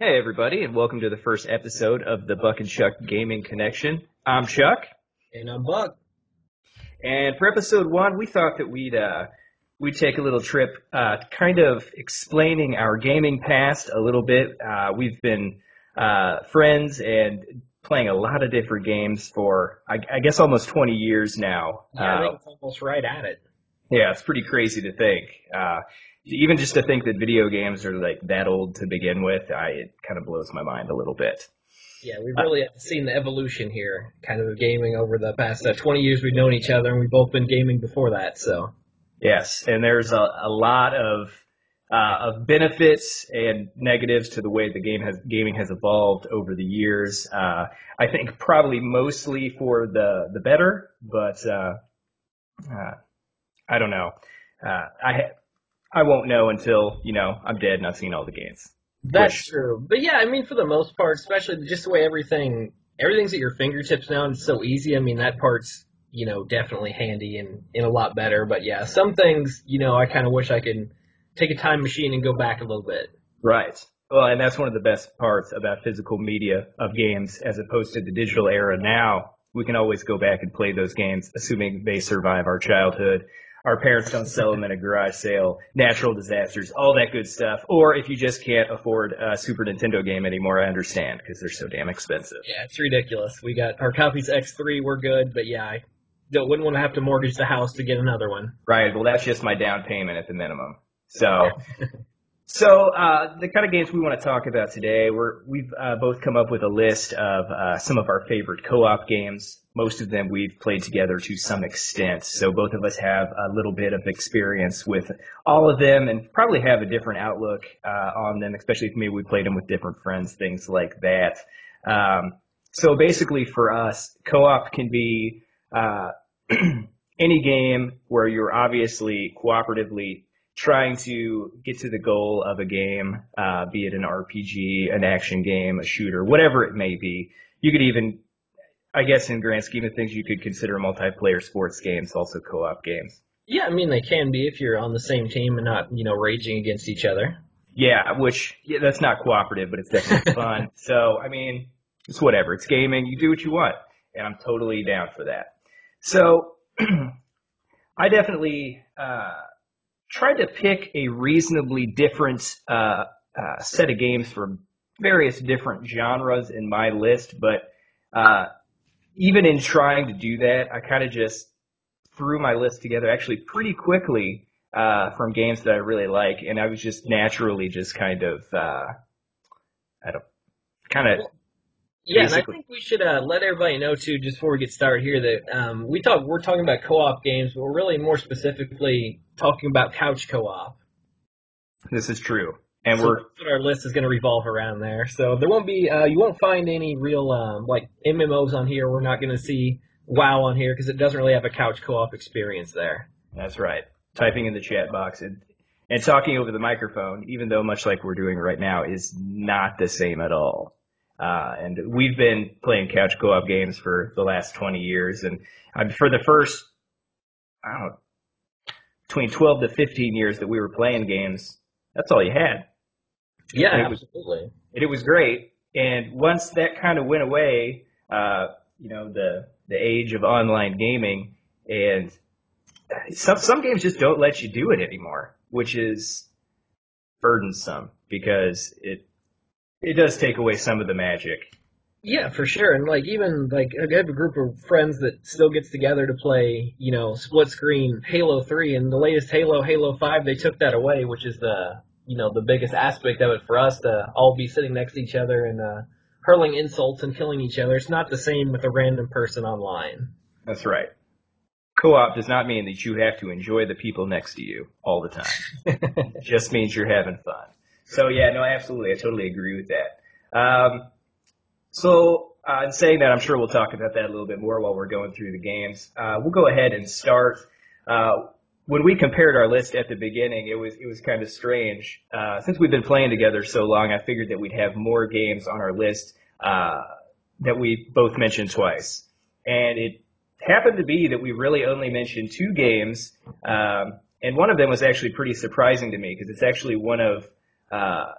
Hey, everybody, and welcome to the first episode of the Buck and Chuck Gaming Connection. I'm Chuck, And I'm Buck. and for episode one, we thought that we'd uh, we'd take a little trip, uh, kind of explaining our gaming past a little bit. Uh, we've been uh, friends and playing a lot of different games for, I, I guess, almost 20 years now. Yeah, I Uh, think it's almost right at it. Yeah, it's pretty crazy to think. Uh, even just to think that video games are like that old to begin with, I, it kind of blows my mind a little bit. Yeah, we've really seen the evolution here, kind of gaming over the past uh, 20 years we've known each other, and we've both been gaming before that. So Yes, and there's a, a lot of uh, of benefits and negatives to the way the game has gaming has evolved over the years. Uh, I think probably mostly for the the better, but uh, uh, I don't know. Uh, I I won't know until you know I'm dead and I've seen all the games. that's Which- true. But yeah, I mean, for the most part, especially just the way everything everything's at your fingertips now, and it's so easy. I mean, that part's you know definitely handy and, and a lot better. But yeah, some things you know I kind of wish I could take a time machine and go back a little bit. Right. Well, and that's one of the best parts about physical media of games as opposed to the digital era now. We can always go back and play those games, assuming they survive our childhood. Our parents don't sell them at a garage sale, natural disasters, all that good stuff. Or if you just can't afford a Super Nintendo game anymore, I understand because they're so damn expensive. Yeah, it's ridiculous. We got our copies X3, we're good, but yeah, I don't, wouldn't want to have to mortgage the house to get another one. Right. Well, that's just my down payment at the minimum. So, so uh, the kind of games we want to talk about today, we're we've uh, both come up with a list of uh, some of our favorite co-op games. Most of them we've played together to some extent. So both of us have a little bit of experience with all of them, and probably have a different outlook uh, on them. Especially if maybe we played them with different friends, things like that. Um, so basically, for us, co-op can be uh, any game where you're obviously cooperatively trying to get to the goal of a game, uh, be it an RPG, an action game, a shooter, whatever it may be. You could even, I guess, in grand scheme of things, you could consider multiplayer sports games also co-op games. Yeah, I mean they can be if you're on the same team and not, you know, raging against each other. Yeah, which yeah, that's not cooperative, but it's definitely fun. So I mean, it's whatever. It's gaming. You do what you want, and I'm totally down for that. So I definitely uh, tried to pick a reasonably different uh, uh, set of games for various different genres in my list, but uh, even in trying to do that, I kind of just threw my list together actually pretty quickly uh, from games that I really like, and I was just naturally just kind of, uh, I don't, kind of, Yeah, and I think we should uh, let everybody know too, just before we get started here, that um, we talk we're talking about co-op games, but we're really more specifically talking about couch co-op. this is true, and So we're what our list is going to revolve around there. So there won't be, uh, you won't find any real um, like MMOs on here. We're not going to see WoW on here because it doesn't really have a couch co-op experience there. That's right. Typing in the chat box and, and talking over the microphone, even though much like we're doing right now, is not the same at all. Uh, and we've been playing couch co-op games for the last 20 years, and um, for the first, I don't know, between 12 to 15 years that we were playing games, that's all you had. Yeah, And it was- absolutely. and it was great. And once that kind of went away, uh, you know, the the age of online gaming, and some some games just don't let you do it anymore, which is burdensome because it it does take away some of the magic. Yeah, for sure. And like even like I have a group of friends that still gets together to play, you know, split screen Halo 3 and the latest Halo, Halo 5, they took that away, which is the, you know, the biggest aspect of it for us to all be sitting next to each other and uh hurling insults and killing each other. It's not the same with a random person online. That's right. Co-op does not mean that you have to enjoy the people next to you all the time. It just means you're having fun. So yeah, no, absolutely, I totally agree with that. Um, so uh, in saying that, I'm sure we'll talk about that a little bit more while we're going through the games. Uh, we'll go ahead and start. Uh, when we compared our list at the beginning, it was it was kind of strange. Uh, since we've been playing together so long, I figured that we'd have more games on our list uh, that we both mentioned twice, and it happened to be that we really only mentioned two games, um, and one of them was actually pretty surprising to me because it's actually one of uh,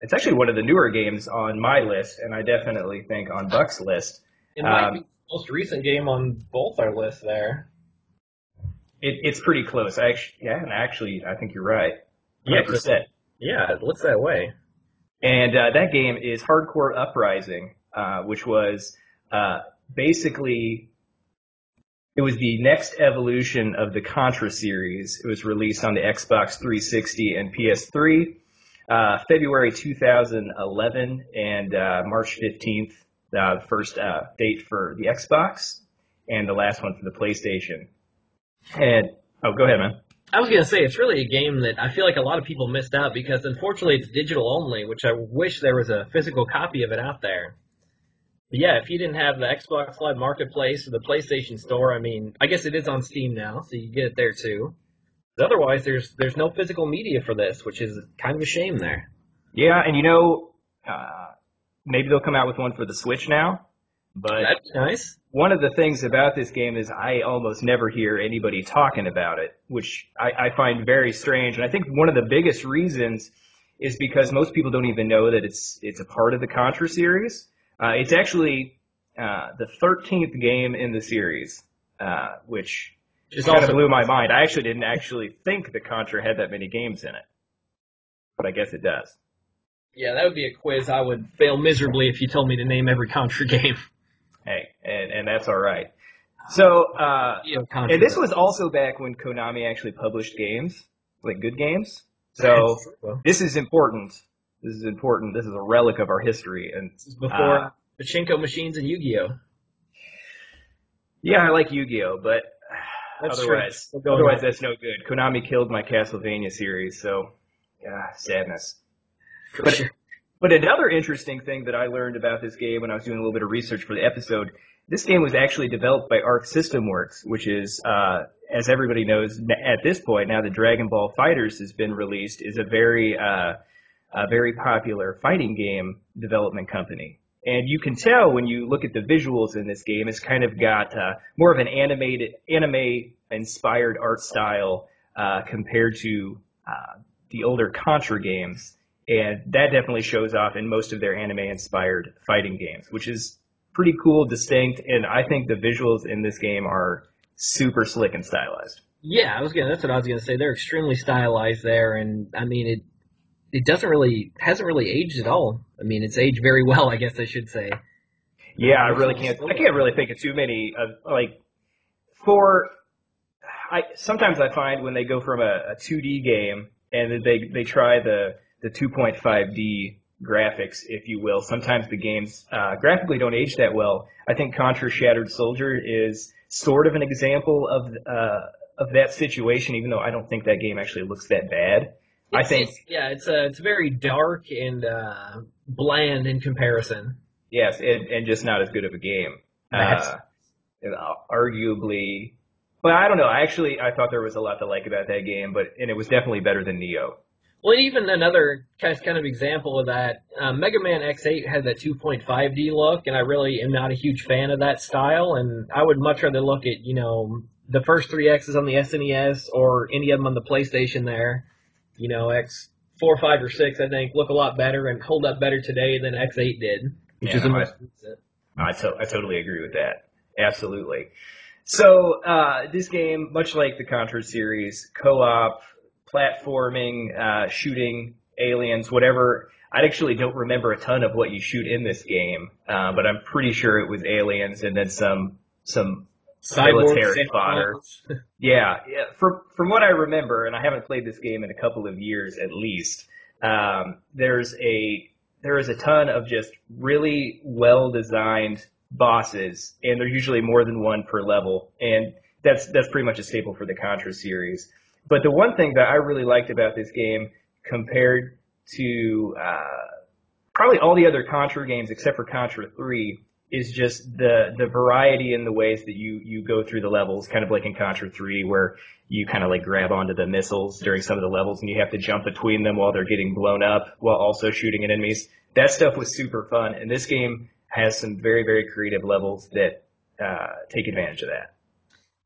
it's actually one of the newer games on my list, and I definitely think on Buck's list. It might Um, be the most recent game on both our lists there. It, it's pretty close. I actually, yeah, and actually, I think you're right. Yeah, 100%. Yeah, it looks that way. And uh, that game is Hard Corps: Uprising, uh, which was uh, basically it was the next evolution of the Contra series. It was released on the Xbox 360 and PS3, uh, February 2011, and uh, March 15th, uh, the first uh, date for the Xbox, and the last one for the PlayStation. And oh, go ahead, man. I was gonna say it's really a game that I feel like a lot of people missed out because unfortunately it's digital only, which I wish there was a physical copy of it out there. But yeah, if you didn't have the Xbox Live Marketplace or the PlayStation Store, I mean, I guess it is on Steam now, so you can get it there too. But otherwise, there's there's no physical media for this, which is kind of a shame there. Yeah, and you know, uh, maybe they'll come out with one for the Switch now. But That'd nice. one of the things about this game is I almost never hear anybody talking about it, which I, I find very strange. And I think one of the biggest reasons is because most people don't even know that it's it's a part of the Contra series. Uh, it's actually uh, the 13th game in the series, uh, which Just kind of blew my mind. I actually didn't actually think the Contra had that many games in it, but I guess it does. yeah, that would be a quiz I would fail miserably if you told me to name every Contra game. Hey, and, and that's all right. So, uh, You and this was also back when Konami actually published games, like good games. So this is important. This is important. This is a relic of our history. And This is before uh, Pachinko machines and Yu-Gi-Oh. yeah, I like Yu-Gi-Oh, but That's otherwise, true. Otherwise there. that's no good. Konami killed my Castlevania series, so yeah, sadness. For but- sure. But another interesting thing that I learned about this game when I was doing a little bit of research for the episode, this game was actually developed by Arc System Works, which is, uh, as everybody knows at this point, now that Dragon Ball FighterZ has been released, is a very, uh, a very popular fighting game development company. And you can tell when you look at the visuals in this game, it's kind of got uh, more of an animated, anime-inspired art style uh, compared to uh, the older Contra games and that definitely shows off in most of their anime inspired fighting games, which is pretty cool, distinct, and I think the visuals in this game are super slick and stylized. Yeah, I was gonna. That's what I was gonna say. They're extremely stylized there, and I mean it. It doesn't really hasn't really aged at all. I mean, it's aged very well, I guess I should say. Yeah, I really can't. I can't really think of too many of like for. I sometimes I find when they go from a, a 2D game and they they try the the 2.5D graphics, if you will. Sometimes the games uh, graphically don't age that well. I think Contra Shattered Soldier is sort of an example of uh, of that situation, even though I don't think that game actually looks that bad. I It's- think it's- yeah, it's uh, it's very dark and uh, bland in comparison. yes, and, and just not as good of a game. That's- Uh, uh, arguably, but I don't know. I actually I thought there was a lot to like about that game, but and it was definitely better than Neo. Well, even another kind of, kind of example of that, um, Mega Man X8 had that 2.5D look, and I really am not a huge fan of that style. And I would much rather look at you know the first three X's on the SNES or any of them on the PlayStation. There, you know X four, five, or six, I think look a lot better and hold up better today than X8 did, which Yeah, is the no, I- most recent. I, to- I totally agree with that. Absolutely. So uh, this game, much like the Contra series, co-op, platforming, uh, shooting, aliens, whatever. I actually don't remember a ton of what you shoot in this game, uh, but I'm pretty sure it was aliens and then some some military fodder. Yeah, yeah. From from what I remember, and I haven't played this game in a couple of years at least. Um, there's a there is a ton of just really well designed bosses, and they're usually more than one per level, and that's that's pretty much a staple for the Contra series. But the one thing that I really liked about this game compared to uh, probably all the other Contra games except for Contra 3 is just the the variety in the ways that you you go through the levels, kind of like in Contra 3, where you kind of like grab onto the missiles during some of the levels, and you have to jump between them while they're getting blown up, while also shooting at enemies. That stuff was super fun, and this game has some very very creative levels that uh, take advantage of that.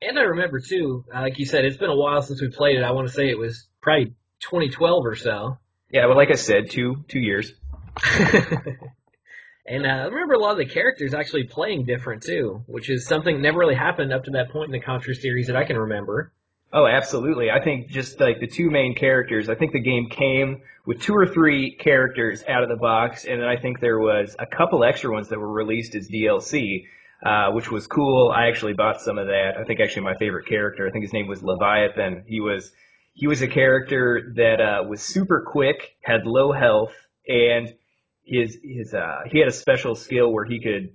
And I remember too, uh, like you said, it's been a while since we played it. I want to say it was probably 2012 or so. Yeah, well, like I said, two two years. and uh, I remember a lot of the characters actually playing different too, which is something that never really happened up to that point in the Contra series that I can remember. Oh, absolutely. I think just like the two main characters, I think the game came with two or three characters out of the box, and then I think there was a couple extra ones that were released as DLC, uh, which was cool. I actually bought some of that. I think actually my favorite character, I think his name was Leviathan. He was he was a character that uh, was super quick, had low health, and his his uh, he had a special skill where he could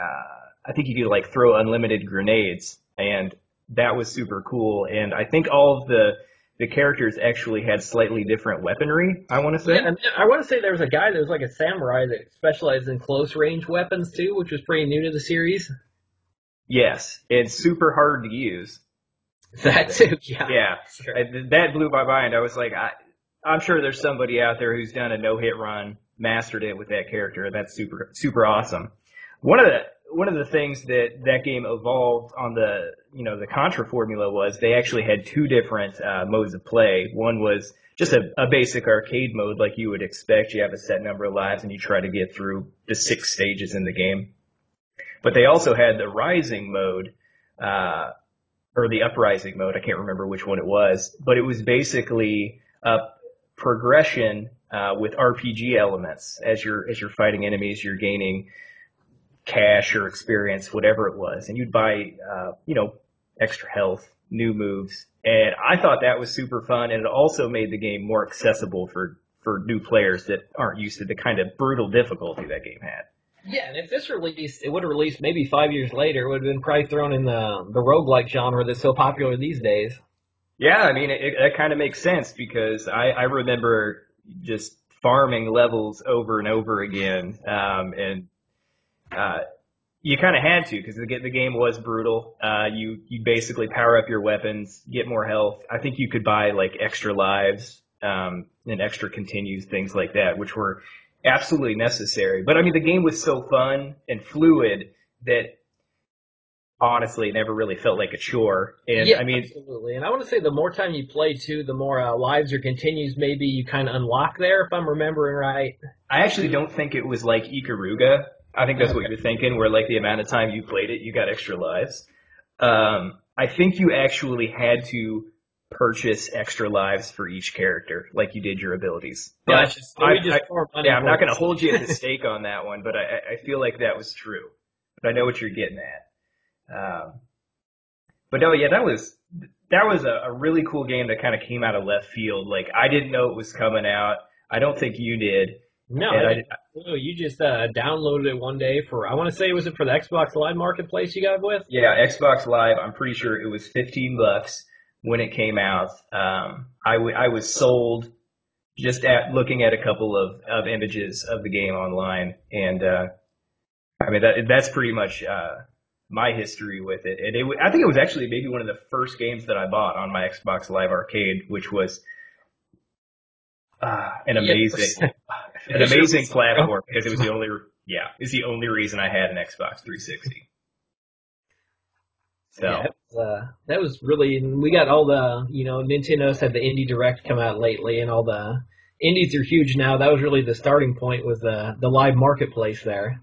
uh, I think he could like throw unlimited grenades, and that was super cool. And I think all of the the characters actually had slightly different weaponry. I want to say. Yeah, and I want to say there was a guy that was like a samurai that specialized in close range weapons too, which was pretty new to the series. Yes, it's super hard to use. That too, yeah. Yeah, Sure. I- that blew my mind. I was like, I, I'm sure there's somebody out there who's done a no hit run, mastered it with that character. That's super super awesome. One of the one of the things that that game evolved on the you know the Contra formula was they actually had two different uh, modes of play. One was just a, a basic arcade mode like you would expect. You have a set number of lives and you try to get through the six stages in the game. But they also had the rising mode, uh, or the uprising mode. I can't remember which one it was, but it was basically a progression uh, with RPG elements. As you're as you're fighting enemies, you're gaining cash or experience, whatever it was, and you'd buy, uh, you know, extra health, new moves, and I thought that was super fun, and it also made the game more accessible for for new players that aren't used to the kind of brutal difficulty that game had. Yeah, and if this released, it would have released maybe five years later. It would have been probably thrown in the the roguelike genre that's so popular these days. Yeah, I mean, it, it, that kind of makes sense because I, I remember just farming levels over and over again, um, and uh, you kind of had to because the, the game was brutal. Uh, you you basically power up your weapons, get more health. I think you could buy like extra lives um, and extra continues, things like that, which were absolutely necessary. But I mean, the game was so fun and fluid that honestly it never really felt like a chore. And yeah, I mean, absolutely. And I want to say the more time you play too, the more uh, lives or continues maybe you kind of unlock there, if I'm remembering right. I actually don't think it was like Ikaruga. I think that's what you're thinking, where like the amount of time you played it, you got extra lives. Um, I think you actually had to purchase extra lives for each character, like you did your abilities. But Gotcha. So I- just I- pour yeah, I'm not going to hold you at the stake on that one, but I, I feel like that was true. But I know what you're getting at. Um, but no, yeah, that was that was a, a really cool game that kind of came out of left field. Like I didn't know it was coming out. I don't think you did. No, I I no, you just uh, downloaded it one day for. I want to say was it for the Xbox Live Marketplace you got with? Yeah, Xbox Live. I'm pretty sure it was 15 bucks when it came out. Um, I, w- I was sold just at looking at a couple of, of images of the game online, and uh, I mean that that's pretty much uh, my history with it. And it, I think it was actually maybe one of the first games that I bought on my Xbox Live Arcade, which was uh, an amazing, an amazing platform because it was the only yeah, it's the only reason I had an Xbox 360. So. Yeah, that was, uh, that was really. We got all the you know Nintendo's had the Indie Direct come out lately, and all the indies are huge now. That was really the starting point was the the live marketplace there.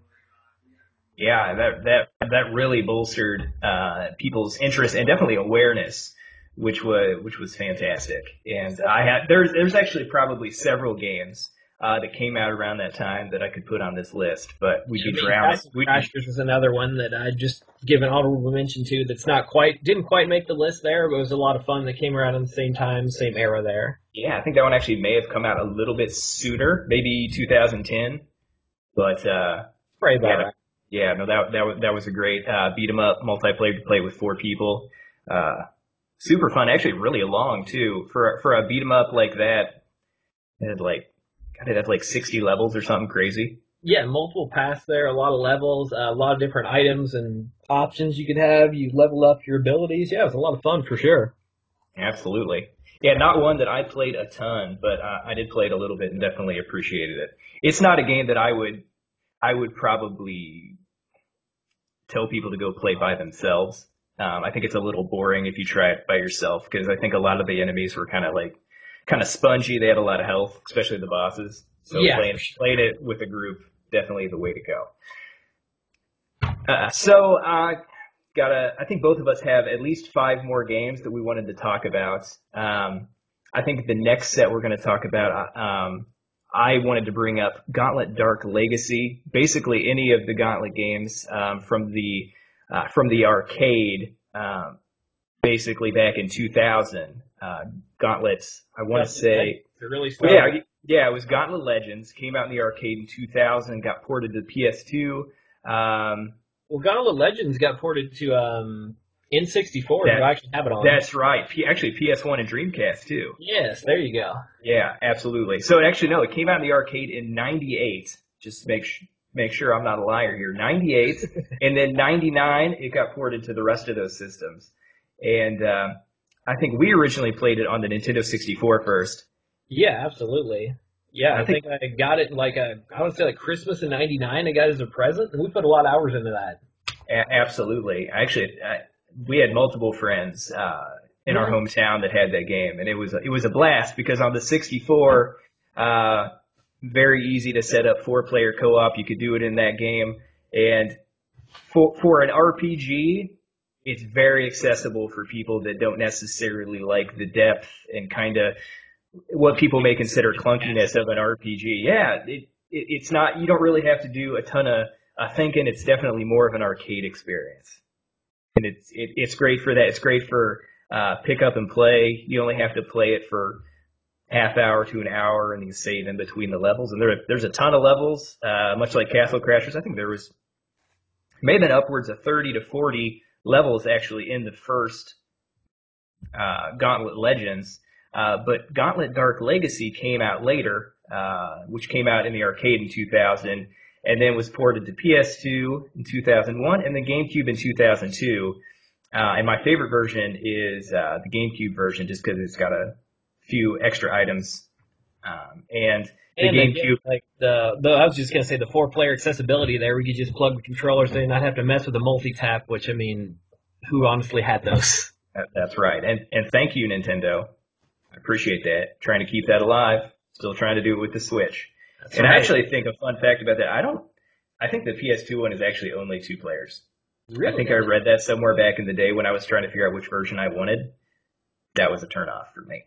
Yeah, that that that really bolstered uh, people's interest and definitely awareness, which was which was fantastic. And I had there's there's actually probably several games uh, that came out around that time that I could put on this list, but we'd be drowning. Crashers was another one that I just give an honorable mention to. That's not quite didn't quite make the list there, but it was a lot of fun. That came around at the same time, same era there. yeah, I think that one actually may have come out a little bit sooner, maybe 2010. But uh, about Yeah. right. yeah, no, that that was that was a great uh, beat 'em up multiplayer to play with four people. Uh, super fun, actually, really long too for for a beat 'em up like that. It had like, God, it had like 60 levels or something crazy. Yeah, multiple paths there, a lot of levels, uh, a lot of different items and options you could have. You level up your abilities. Yeah, it was a lot of fun for sure. Absolutely. Yeah, not one that I played a ton, but uh, I did play it a little bit and definitely appreciated it. It's not a game that I would I would probably tell people to go play by themselves. Um, I think it's a little boring if you try it by yourself because I think a lot of the enemies were kind of like kind of spongy. They had a lot of health, especially the bosses. So yeah, playing, playing it with a group definitely the way to go. Uh, so uh, got a. I think both of us have at least five more games that we wanted to talk about. Um, I think the next set we're going to talk about. uh, Um, I wanted to bring up Gauntlet Dark Legacy. Basically, any of the Gauntlet games um, from the uh, from the arcade. Um, basically, back in 2000, uh, Gauntlets. I want to say. really yeah, yeah, it was Gauntlet Legends. Came out in the arcade in 2000. Got ported to PS2. Um, Well, Gauntlet Legends got ported to um, N64. That- I actually have it on. that's right. P- actually, PS1 and Dreamcast too. yes, there you go. Yeah, absolutely. So actually, no, it came out in the arcade in '98. Just to make sh- make sure I'm not a liar here. '98, and then '99, it got ported to the rest of those systems. And uh, I think we originally played it on the Nintendo 64 first. Yeah, absolutely. Yeah, I, I think, I got it like a I would say like Christmas in '99. I got it as a present, and we put a lot of hours into that. A- absolutely. Actually, I, we had multiple friends uh, in our hometown that had that game, and it was it was a blast because on the 64, uh, very easy to set up four player co op. You could do it in that game, and for for an RPG, it's very accessible for people that don't necessarily like the depth and kind of what people may consider clunkiness of an RPG. Yeah, it, it, it's not. You don't really have to do a ton of uh, thinking. It's definitely more of an arcade experience, and it's it, it's great for that. It's great for uh, pick up and play. You only have to play it for half hour to an hour, and you save in between the levels. And there there's a ton of levels, uh, much like Castle Crashers. I think there was maybe upwards of 30 to 40 levels actually in the first uh, Gauntlet Legends. Uh, but Gauntlet Dark Legacy came out later, uh, which came out in the arcade in 2000, and then was ported to PS2 in 2001 and the GameCube in 2002. Uh, and my favorite version is uh, the GameCube version, just because it's got a few extra items. Um, and the And GameCube, like the, the I was just gonna say the four player accessibility there. We could just plug the controllers in, not have to mess with the multi tap. Which I mean, who honestly had those? that's right. And and thank you, Nintendo. I appreciate that. Trying to keep that alive. Still trying to do it with the Switch. That's and I actually think a fun fact about that, I don't. I think the PS2 one is actually only two players. really, I think I read that somewhere back in the day when I was trying to figure out which version I wanted. That was a turnoff for me.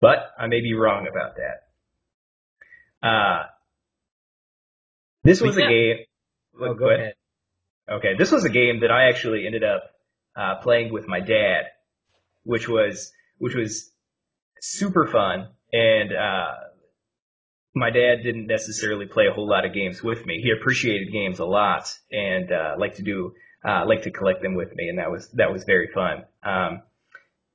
But I may be wrong about that. Uh, this was But a yeah. game. Oh, Go go ahead. ahead. Okay, this was a game that I actually ended up uh, playing with my dad, which was which was super fun. And uh, my dad didn't necessarily play a whole lot of games with me. He appreciated games a lot and uh, liked to do uh, liked to collect them with me, and that was that was very fun. Um,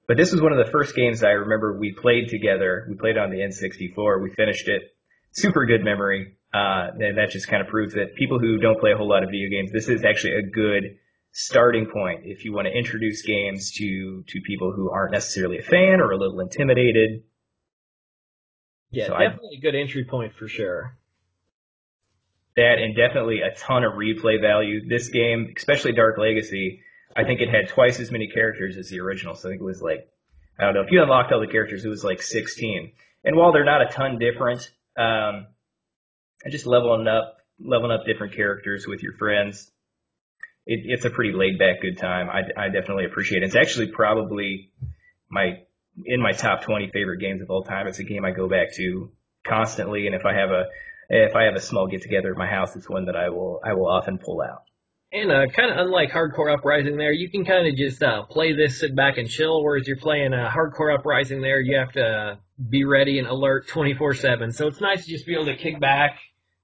but this was one of the first games I remember we played together. We played on the N64. We finished it. Super good memory. Uh, and that just kind of proves that people who don't play a whole lot of video games, this is actually a good starting point if you want to introduce games to to people who aren't necessarily a fan or a little intimidated. Yeah, So definitely a good entry point for sure. That and definitely a ton of replay value. This game, especially Dark Legacy, I think it had twice as many characters as the original. So I think it was like, I don't know, if you unlocked all the characters, it was like 16. And while they're not a ton different, um, just leveling up, leveling up different characters with your friends, it, it's a pretty laid back good time. I, I definitely appreciate it. It's actually probably my in my top 20 favorite games of all time. It's a game I go back to constantly, and if I have a if I have a small get together at my house, it's one that I will I will often pull out. And uh, kind of unlike Hard Corps: Uprising, there you can kind of just uh, play this, sit back and chill. Whereas you're playing uh, Hard Corps: Uprising, there you have to be ready and alert 24/7. So it's nice to just be able to kick back,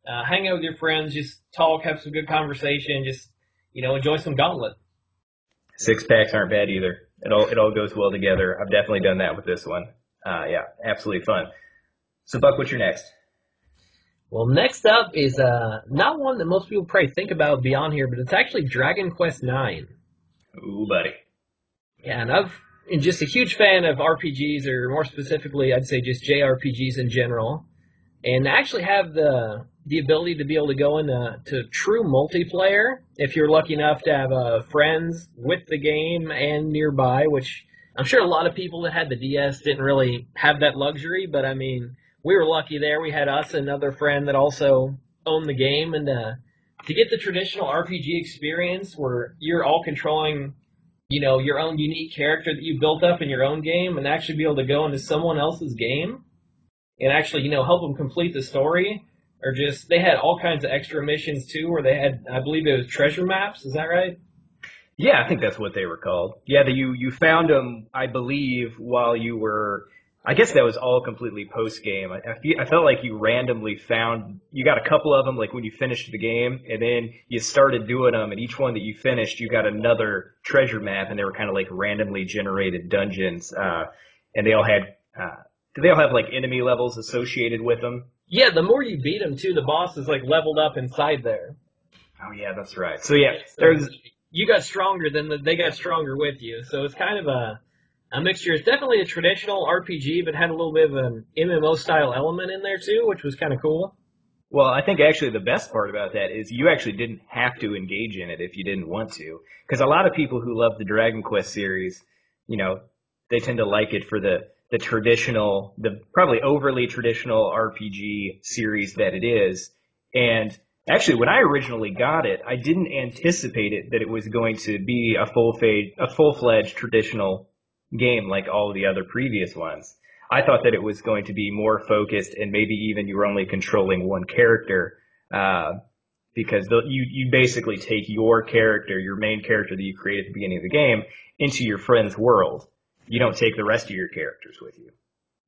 uh, hang out with your friends, just talk, have some good conversation, just you know enjoy some Gauntlet. Six packs aren't bad either. It all it all goes well together. I've definitely done that with this one. Uh, yeah, absolutely fun. So Buck, what's your next? Well, next up is uh, not one that most people probably think about beyond here, but it's actually Dragon Quest Nine. Ooh, buddy. Yeah, and I've am just a huge fan of RPGs, or more specifically, I'd say just JRPGs in general. And actually have the the ability to be able to go into to true multiplayer if you're lucky enough to have uh, friends with the game and nearby. Which I'm sure a lot of people that had the DS didn't really have that luxury. But I mean, we were lucky there. We had us and another friend that also owned the game, and uh, to get the traditional RPG experience where you're all controlling, you know, your own unique character that you built up in your own game, and actually be able to go into someone else's game and actually, you know, help them complete the story. Or just they had all kinds of extra missions too, where they had, I believe it was treasure maps. Is that right? Yeah, I think that's what they were called. Yeah, that you you found them, I believe, while you were. I guess that was all completely post game. I, I, felt like you randomly found you got a couple of them like when you finished the game, and then you started doing them, and each one that you finished, you got another treasure map, and they were kind of like randomly generated dungeons, uh, and they all had. Uh, do they all have like enemy levels associated with them? Yeah, the more you beat them too, the boss is like leveled up inside there. Oh yeah, that's right. So yeah, there's you got stronger than the, they got stronger with you. So it's kind of a a mixture. It's definitely a traditional RPG, but had a little bit of an MMO style element in there too, which was kind of cool. Well, I think actually the best part about that is you actually didn't have to engage in it if you didn't want to. Because a lot of people who love the Dragon Quest series, you know, they tend to like it for the the traditional, the probably overly traditional RPG series that it is. And actually, when I originally got it, I didn't anticipate it that it was going to be a full fade, a full fledged traditional game like all the other previous ones. I thought that it was going to be more focused and maybe even you were only controlling one character. Uh, because the, you you basically take your character, your main character that you create at the beginning of the game, into your friend's world, you don't take the rest of your characters with you.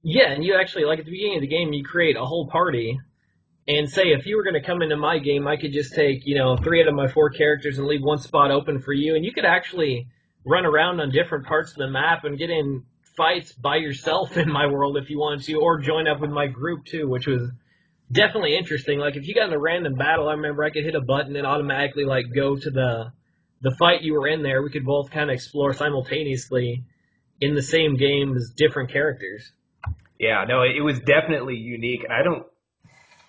Yeah, and you actually like at the beginning of the game you create a whole party and say if you were going to come into my game, I could just take, you know, three out of my four characters and leave one spot open for you and you could actually run around on different parts of the map and get in fights by yourself in my world if you wanted to or join up with my group too, which was definitely interesting. Like if you got in a random battle, I remember I could hit a button and automatically like go to the the fight you were in there. We could both kind of explore simultaneously in the same game as different characters. Yeah, no, it was definitely unique. I don't,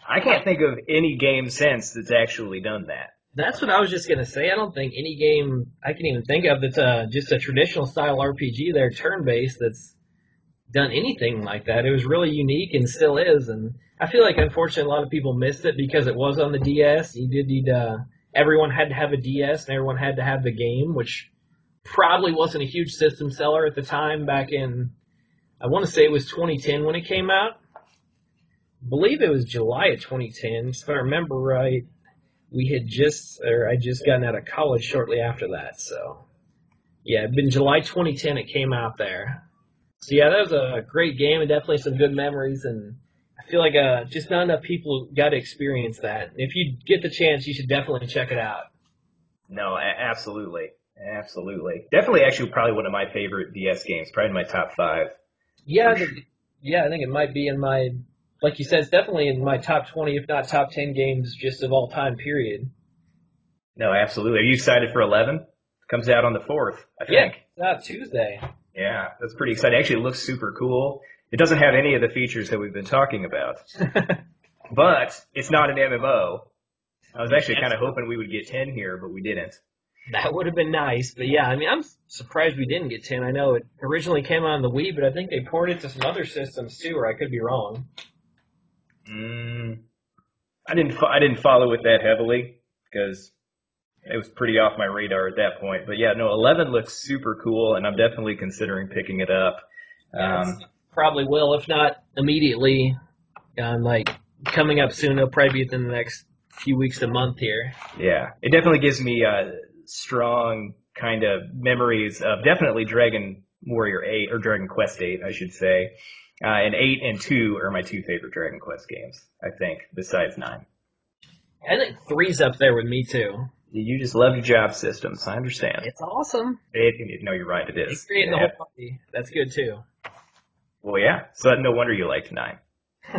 I can't think of any game since that's actually done that. That's what I was just gonna say. I don't think any game I can even think of that's uh, just a traditional style RPG. There, turn based, that's done anything like that. It was really unique and still is. And I feel like unfortunately a lot of people missed it because it was on the DS. You did need uh, everyone had to have a DS and everyone had to have the game, which probably wasn't a huge system seller at the time back in I want to say it was 2010 when it came out. I believe it was July of 2010, if I remember right. We had just, or I just gotten out of college shortly after that, so yeah, it'd been July 2010 it came out there. So yeah, that was a great game and definitely some good memories, and I feel like uh, just not enough people got to experience that. If you get the chance, you should definitely check it out. No, absolutely. Absolutely. Definitely, actually, probably one of my favorite DS games. Probably in my top five. Yeah, the, yeah, I think it might be in my, like you said, it's definitely in my top 20, if not top 10 games just of all time, period. No, absolutely. Are you excited for 11? Comes out on the 4th, I think. Yeah, Tuesday. Yeah, that's pretty exciting. Actually, it looks super cool. It doesn't have any of the features that we've been talking about. but it's not an MMO. I was actually kind of hoping we would get 10 here, but we didn't. That would have been nice, but yeah, I mean, I'm surprised we didn't get 10. I know it originally came out on the Wii, but I think they ported it to some other systems too, or I could be wrong. Mm, I didn't. I didn't follow it that heavily because it was pretty off my radar at that point. But yeah, no, 11 looks super cool, and I'm definitely considering picking it up. Um, probably will, if not immediately. Um, like coming up soon, it'll probably be within the next few weeks, a month here. Yeah, it definitely gives me uh, strong kind of memories of definitely Dragon Warrior 8 or Dragon Quest 8, I should say. Uh, and 8 and 2 are my two favorite Dragon Quest games, I think, besides 9. I think 3's up there with me too. You just love your job systems. I understand. It's awesome. It, no, you're right. It is. creating yeah. the whole party. That's good too. Well, yeah. So no wonder you liked nine.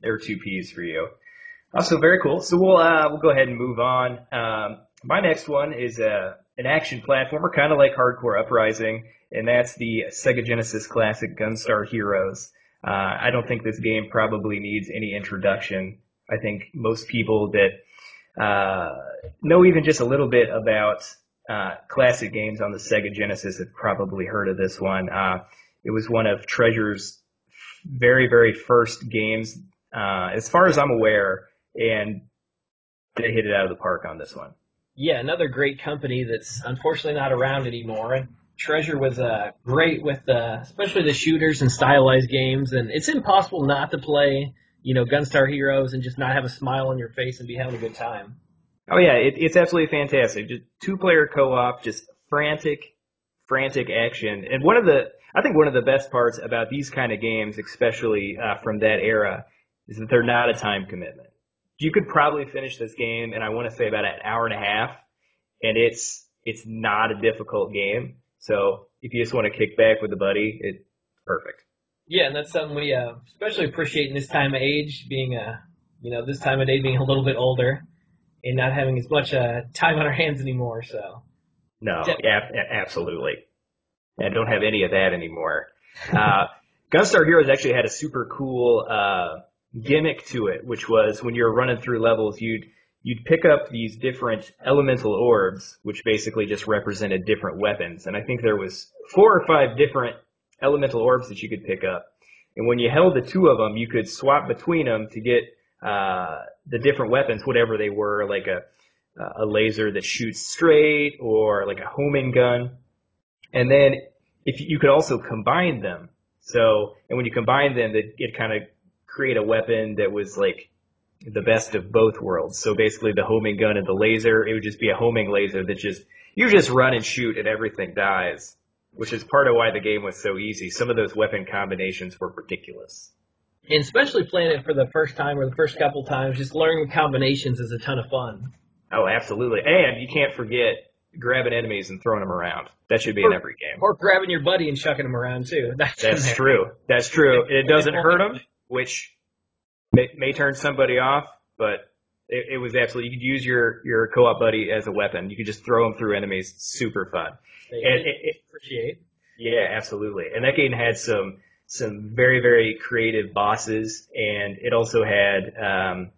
there are two P's for you. Also, very cool. So we'll uh, we'll go ahead and move on. Um, my next one is a uh, an action platformer, kind of like Hard Corps: Uprising, and that's the Sega Genesis classic Gunstar Heroes. Uh, I don't think this game probably needs any introduction. I think most people that uh, know even just a little bit about uh, classic games on the Sega Genesis have probably heard of this one. Uh, it was one of Treasure's very, very first games, uh, as far as I'm aware, and they hit it out of the park on this one. Yeah, another great company that's unfortunately not around anymore. Treasure was uh, great with uh, especially the shooters and stylized games, and it's impossible not to play, you know, Gunstar Heroes and just not have a smile on your face and be having a good time. Oh yeah, it, it's absolutely fantastic. Just two-player co-op, just frantic, frantic action, and one of the I think one of the best parts about these kind of games, especially uh, from that era, is that they're not a time commitment. You could probably finish this game, and I want to say about an hour and a half, and it's it's not a difficult game. So if you just want to kick back with a buddy, it's perfect. Yeah, and that's something we uh, especially appreciate in this time of age, being a you know this time of day being a little bit older and not having as much uh, time on our hands anymore. So no, yeah, absolutely. I don't have any of that anymore. Uh, Gunstar Heroes actually had a super cool uh, gimmick to it, which was when you were running through levels, you'd you'd pick up these different elemental orbs, which basically just represented different weapons. And I think there was four or five different elemental orbs that you could pick up. And when you held the two of them, you could swap between them to get uh, the different weapons, whatever they were, like a a laser that shoots straight or like a homing gun. And then if you could also combine them. So, and when you combine them, it, it kind of create a weapon that was like the best of both worlds. So basically the homing gun and the laser, it would just be a homing laser that just, you just run and shoot and everything dies, which is part of why the game was so easy. Some of those weapon combinations were ridiculous. And especially playing it for the first time or the first couple times, just learning the combinations is a ton of fun. Oh, absolutely. And you can't forget grabbing enemies and throwing them around. That should be or, in every game. Or grabbing your buddy and chucking them around too. That's, That's true. That's true. It doesn't hurt them, which may, may turn somebody off, but it, it, was absolutely. You could use your your co-op buddy as a weapon. You could just throw them through enemies. Super fun. They and it, it, appreciate. Yeah, absolutely. And that game had some some very very creative bosses, and it also had. Um,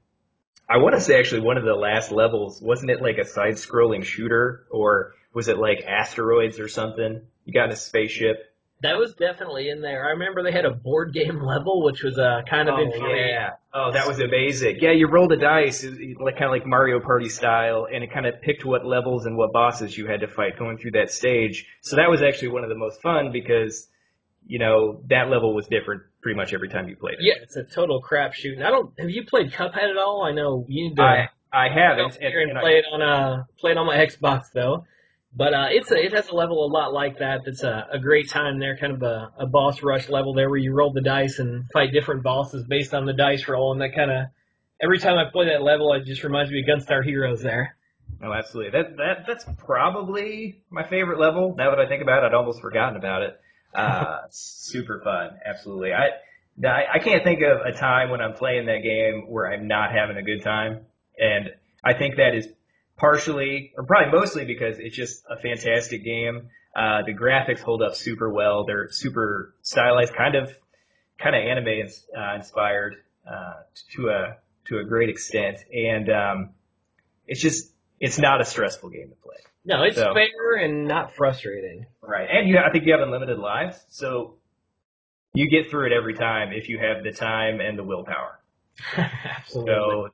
I want to say actually one of the last levels wasn't it like a side-scrolling shooter or was it like asteroids or something? You got in a spaceship. That was definitely in there. I remember they had a board game level, which was uh, kind of oh, Yeah. Oh, that was amazing. Yeah, you rolled a dice, like kind of like Mario Party style, and it kind of picked what levels and what bosses you had to fight going through that stage. So that was actually one of the most fun because you know, that level was different pretty much every time you played it. Yeah, it's a total crapshoot. And I don't. Have you played Cuphead at all? I know you need to. I I haven't. And, and, and play I, it on a play it on my Xbox though. But uh, it's a, it has a level a lot like that. That's a, a great time there, kind of a, a boss rush level there, where you roll the dice and fight different bosses based on the dice roll, and that kind of every time I play that level, it just reminds me of Gunstar Heroes there. Oh, absolutely. That that that's probably my favorite level. Now that I think about it, I'd almost forgotten about it. Uh, super fun, absolutely. I, I I can't think of a time when I'm playing that game where I'm not having a good time, and I think that is partially, or probably mostly, because it's just a fantastic game. Uh, the graphics hold up super well. They're super stylized, kind of, kind of anime uh, inspired uh, to a to a great extent, and um, it's just it's not a stressful game to play. No, it's so, fair and not frustrating. Right, and you I think you have unlimited lives, so you get through it every time if you have the time and the willpower. Absolutely. So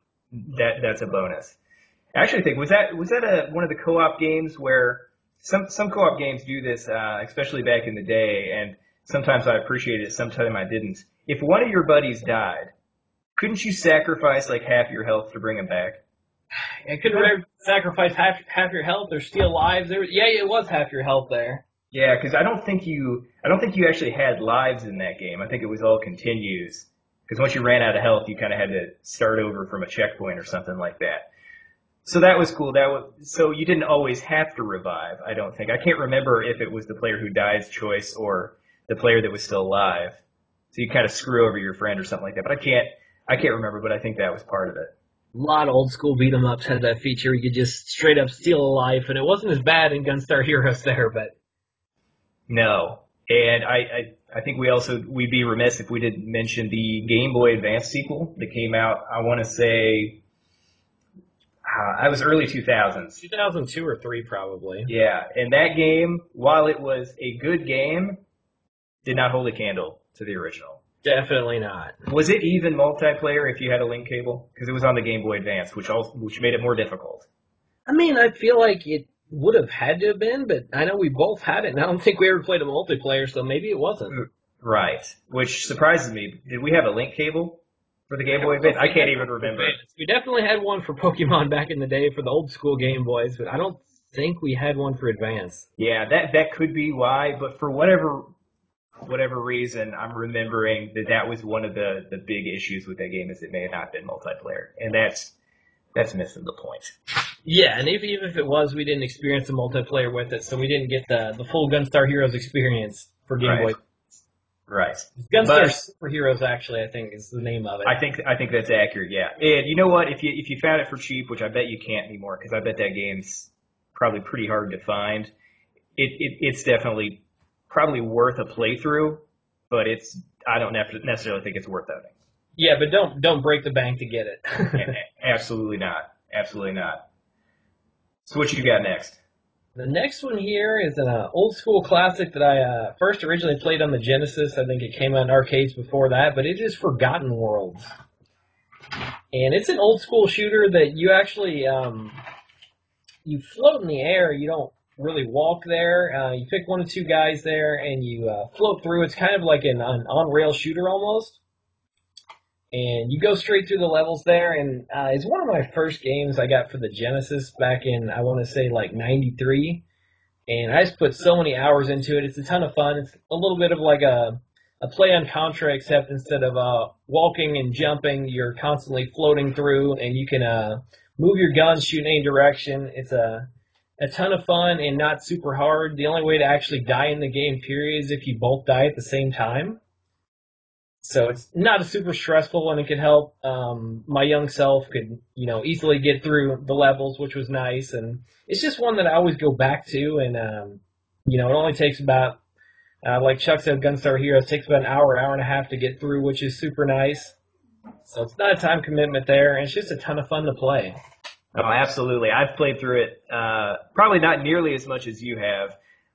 that that's a bonus. I actually think was that was that a one of the co-op games where some some co-op games do this, uh, especially back in the day, and sometimes I appreciated it, sometimes I didn't. If one of your buddies died, couldn't you sacrifice like half your health to bring him back? And could you sacrifice half half your health or steal lives? There, yeah, it was half your health there. Yeah, because I don't think you I don't think you actually had lives in that game. I think it was all continues. Because once you ran out of health, you kind of had to start over from a checkpoint or something like that. So that was cool. That was so you didn't always have to revive. I don't think. I can't remember if it was the player who dies choice or the player that was still alive. So you kind of screw over your friend or something like that. But I can't. I can't remember. But I think that was part of it. A lot of old school beat 'em ups had that feature. You could just straight up steal a life, and it wasn't as bad in Gunstar Heroes there, but no. And I, I, I think we also we'd be remiss if we didn't mention the Game Boy Advance sequel that came out. I want to say uh, I was early 2000s. 2002 or 3 probably. Yeah, and that game, while it was a good game, did not hold a candle to the original. Definitely not. Was it even multiplayer if you had a link cable? Because it was on the Game Boy Advance, which also which made it more difficult. I mean, I feel like it would have had to have been, but I know we both had it, and I don't think we ever played a multiplayer, so maybe it wasn't. Right, which surprises me. Did we have a link cable for the Game Boy Advance? I can't even remember. We definitely had one for Pokemon back in the day for the old school Game Boys, but I don't think we had one for Advance. Yeah, that that could be why, but for whatever whatever reason, I'm remembering that that was one of the the big issues with that game is it may have not been multiplayer, and that's that's missing the point. Yeah, and if, even if it was, we didn't experience the multiplayer with it, so we didn't get the the full Gunstar Heroes experience for Game Right. Boy. Right. Gunstar But- Superheroes, actually, I think is the name of it. I think I think that's accurate. Yeah, and you know what? If you if you found it for cheap, which I bet you can't anymore, because I bet that game's probably pretty hard to find. It, it it's definitely probably worth a playthrough, but it's I don't necessarily think it's worth owning. yeah, but don't don't break the bank to get it. Absolutely not. Absolutely not. So what you got next? The next one here is an uh, old school classic that I uh, first originally played on the Genesis. I think it came out in arcades before that, but it is Forgotten Worlds. And it's an old school shooter that you actually um, you float in the air. You don't really walk there. Uh, you pick one or two guys there, and you uh, float through. It's kind of like an, an on rail shooter almost. And you go straight through the levels there, and uh, it's one of my first games I got for the Genesis back in I want to say like '93, and I just put so many hours into it. It's a ton of fun. It's a little bit of like a a play on Contra, except instead of uh, walking and jumping, you're constantly floating through, and you can uh, move your gun, shoot in any direction. It's a a ton of fun and not super hard. The only way to actually die in the game, period, is if you both die at the same time. So it's not a super stressful and it could help. Um, my young self could, you know, easily get through the levels, which was nice. And it's just one that I always go back to. And, um, you know, it only takes about, uh, like Chuck said, Gunstar Heroes takes about an hour, hour and a half to get through, which is super nice. So it's not a time commitment there. And it's just a ton of fun to play. Oh, absolutely. I've played through it, uh, probably not nearly as much as you have.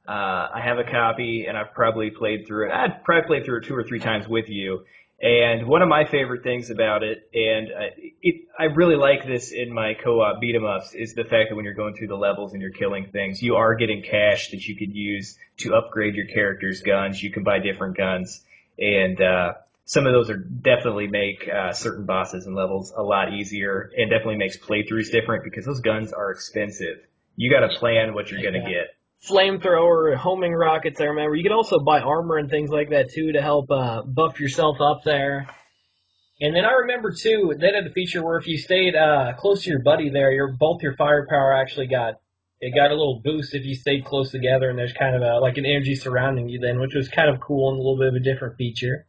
Uh, I have a copy, and I've probably played through it. I've probably played through it two or three times with you. And one of my favorite things about it, and uh, it, I really like this in my co-op beat 'em ups, is the fact that when you're going through the levels and you're killing things, you are getting cash that you could use to upgrade your character's guns. You can buy different guns, and uh, some of those are definitely make uh, certain bosses and levels a lot easier, and definitely makes playthroughs different because those guns are expensive. You got to plan what you're gonna get. Flamethrower, homing rockets. I remember you could also buy armor and things like that too to help uh, buff yourself up there. And then I remember too that had a feature where if you stayed uh, close to your buddy there, your both your firepower actually got it got a little boost if you stayed close together, and there's kind of a like an energy surrounding you then, which was kind of cool and a little bit of a different feature.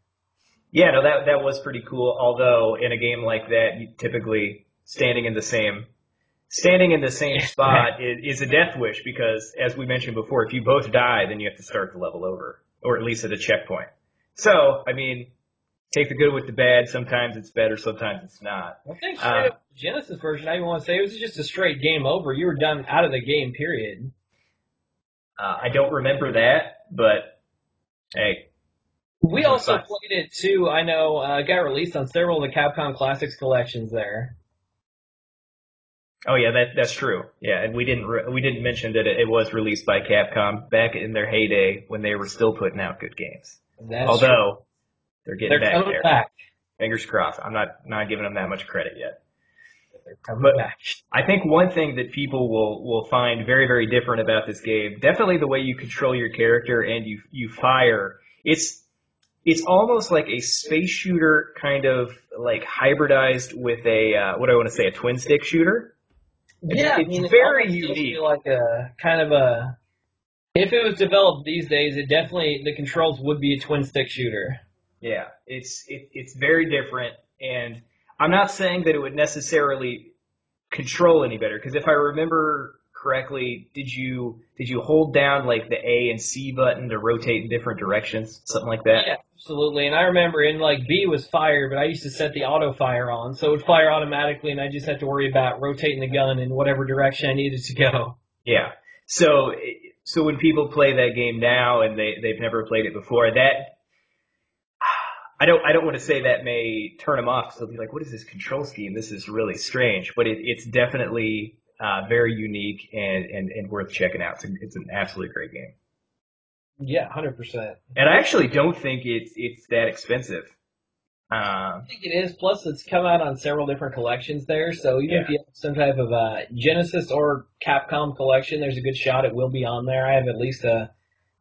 Yeah, no, that that was pretty cool. Although in a game like that, you typically standing in the same standing in the same spot is, is a death wish because, as we mentioned before, if you both die, then you have to start the level over, or at least at a checkpoint. So, I mean, take the good with the bad. Sometimes it's better, sometimes it's not. I think Uh, Genesis version, I even want to say it was just a straight game over. You were done out of the game, period. Uh, I don't remember that, but hey, We also played it too. I know uh, got released on several of the Capcom Classics collections there. Oh yeah, that that's true. Yeah, and we didn't re- we didn't mention that it, it was released by Capcom back in their heyday when they were still putting out good games. That's Although they're getting they're back there. back. Fingers crossed. I'm not not giving them that much credit yet. But- back. I think one thing that people will will find very very different about this game, definitely the way you control your character and you you fire. It's it's almost like a space shooter kind of like hybridized with a uh, what do I want to say a twin stick shooter. Yeah, I it's mean, it very unique. Like a kind of a. If it was developed these days, it definitely the controls would be a twin stick shooter. Yeah, it's it, it's very different, and I'm not saying that it would necessarily control any better because if I remember correctly, did you did you hold down like the A and C button to rotate in different directions, something like that? Yeah, absolutely. And I remember in like B was fire, but I used to set the auto fire on, so it would fire automatically, and I just had to worry about rotating the gun in whatever direction I needed to go. Yeah. So so when people play that game now and they they've never played it before, that I don't I don't want to say that may turn them off. So they'll be like, what is this control scheme? This is really strange. But it, it's definitely uh, very unique and, and, and worth checking out. It's, a, it's an absolutely great game. Yeah, hundred percent. And I actually don't think it's it's that expensive. Um, I think it is. Plus, it's come out on several different collections there. So even Yeah. if you have some type of uh, Genesis or Capcom collection, there's a good shot it will be on there. I have at least a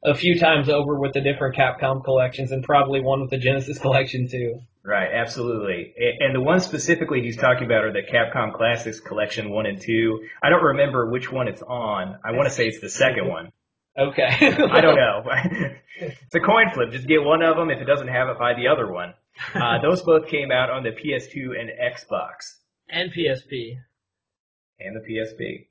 a few times over with the different Capcom collections, and probably one with the Genesis collection too. Right, absolutely. And the one specifically he's talking about are the Capcom Classics Collection 1 and 2. I don't remember which one it's on. I want to say it's the second one. Okay. I don't know. it's a coin flip. Just get one of them. If it doesn't have it, buy the other one. Uh, those both came out on the PS2 and Xbox and PSP. and the PSP.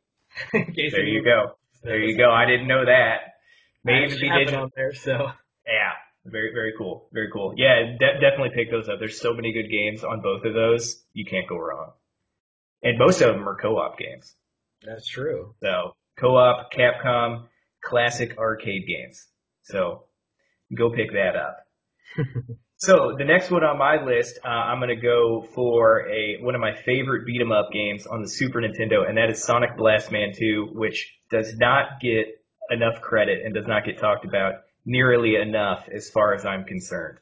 There you go. There you go. I didn't know that. May I even be digital. on there, so Yeah, very very cool, very cool. Yeah, de- definitely pick those up. There's so many good games on both of those. You can't go wrong. And most of them are co-op games. that's true. So co-op, Capcom, classic arcade games. So go pick that up. so the next one on my list, uh, I'm going to go for a one of my favorite beat 'em up games on the Super Nintendo, and that is Sonic Blast Man 2, which does not get enough credit and does not get talked about nearly enough as far as I'm concerned.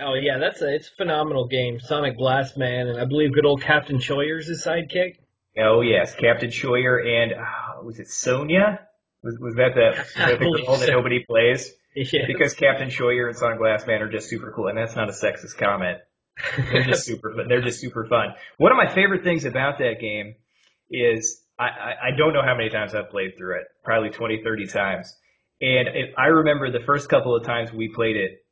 Oh yeah, that's a it's a phenomenal game. Sonic Blast Man, and I believe good old Captain Choyear's his sidekick. Oh yes, Captain Choyear and uh, was it Sonia? Was, was that the, was that the girl that nobody plays? Yeah. because Captain Choyear and Sonic Blast Man are just super cool, and that's not a sexist comment. They're just super fun. They're just super fun. One of my favorite things about that game is I, I, I don't know how many times I've played through it, probably 20, 30 times. And it, I remember the first couple of times we played it,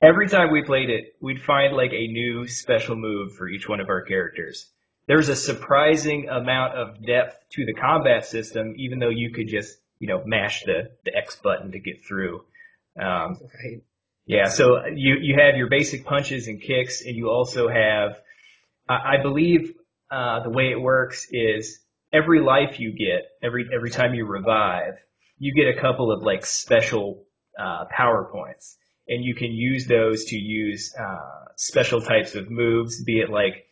every time we played it, we'd find like a new special move for each one of our characters. There's a surprising amount of depth to the combat system, even though you could just, you know, mash the, the X button to get through. Um, Right. yeah, so you you have your basic punches and kicks, and you also have, I, I believe, uh, the way it works is every life you get, every every time you revive, you get a couple of like special uh, power points, and you can use those to use uh, special types of moves, be it like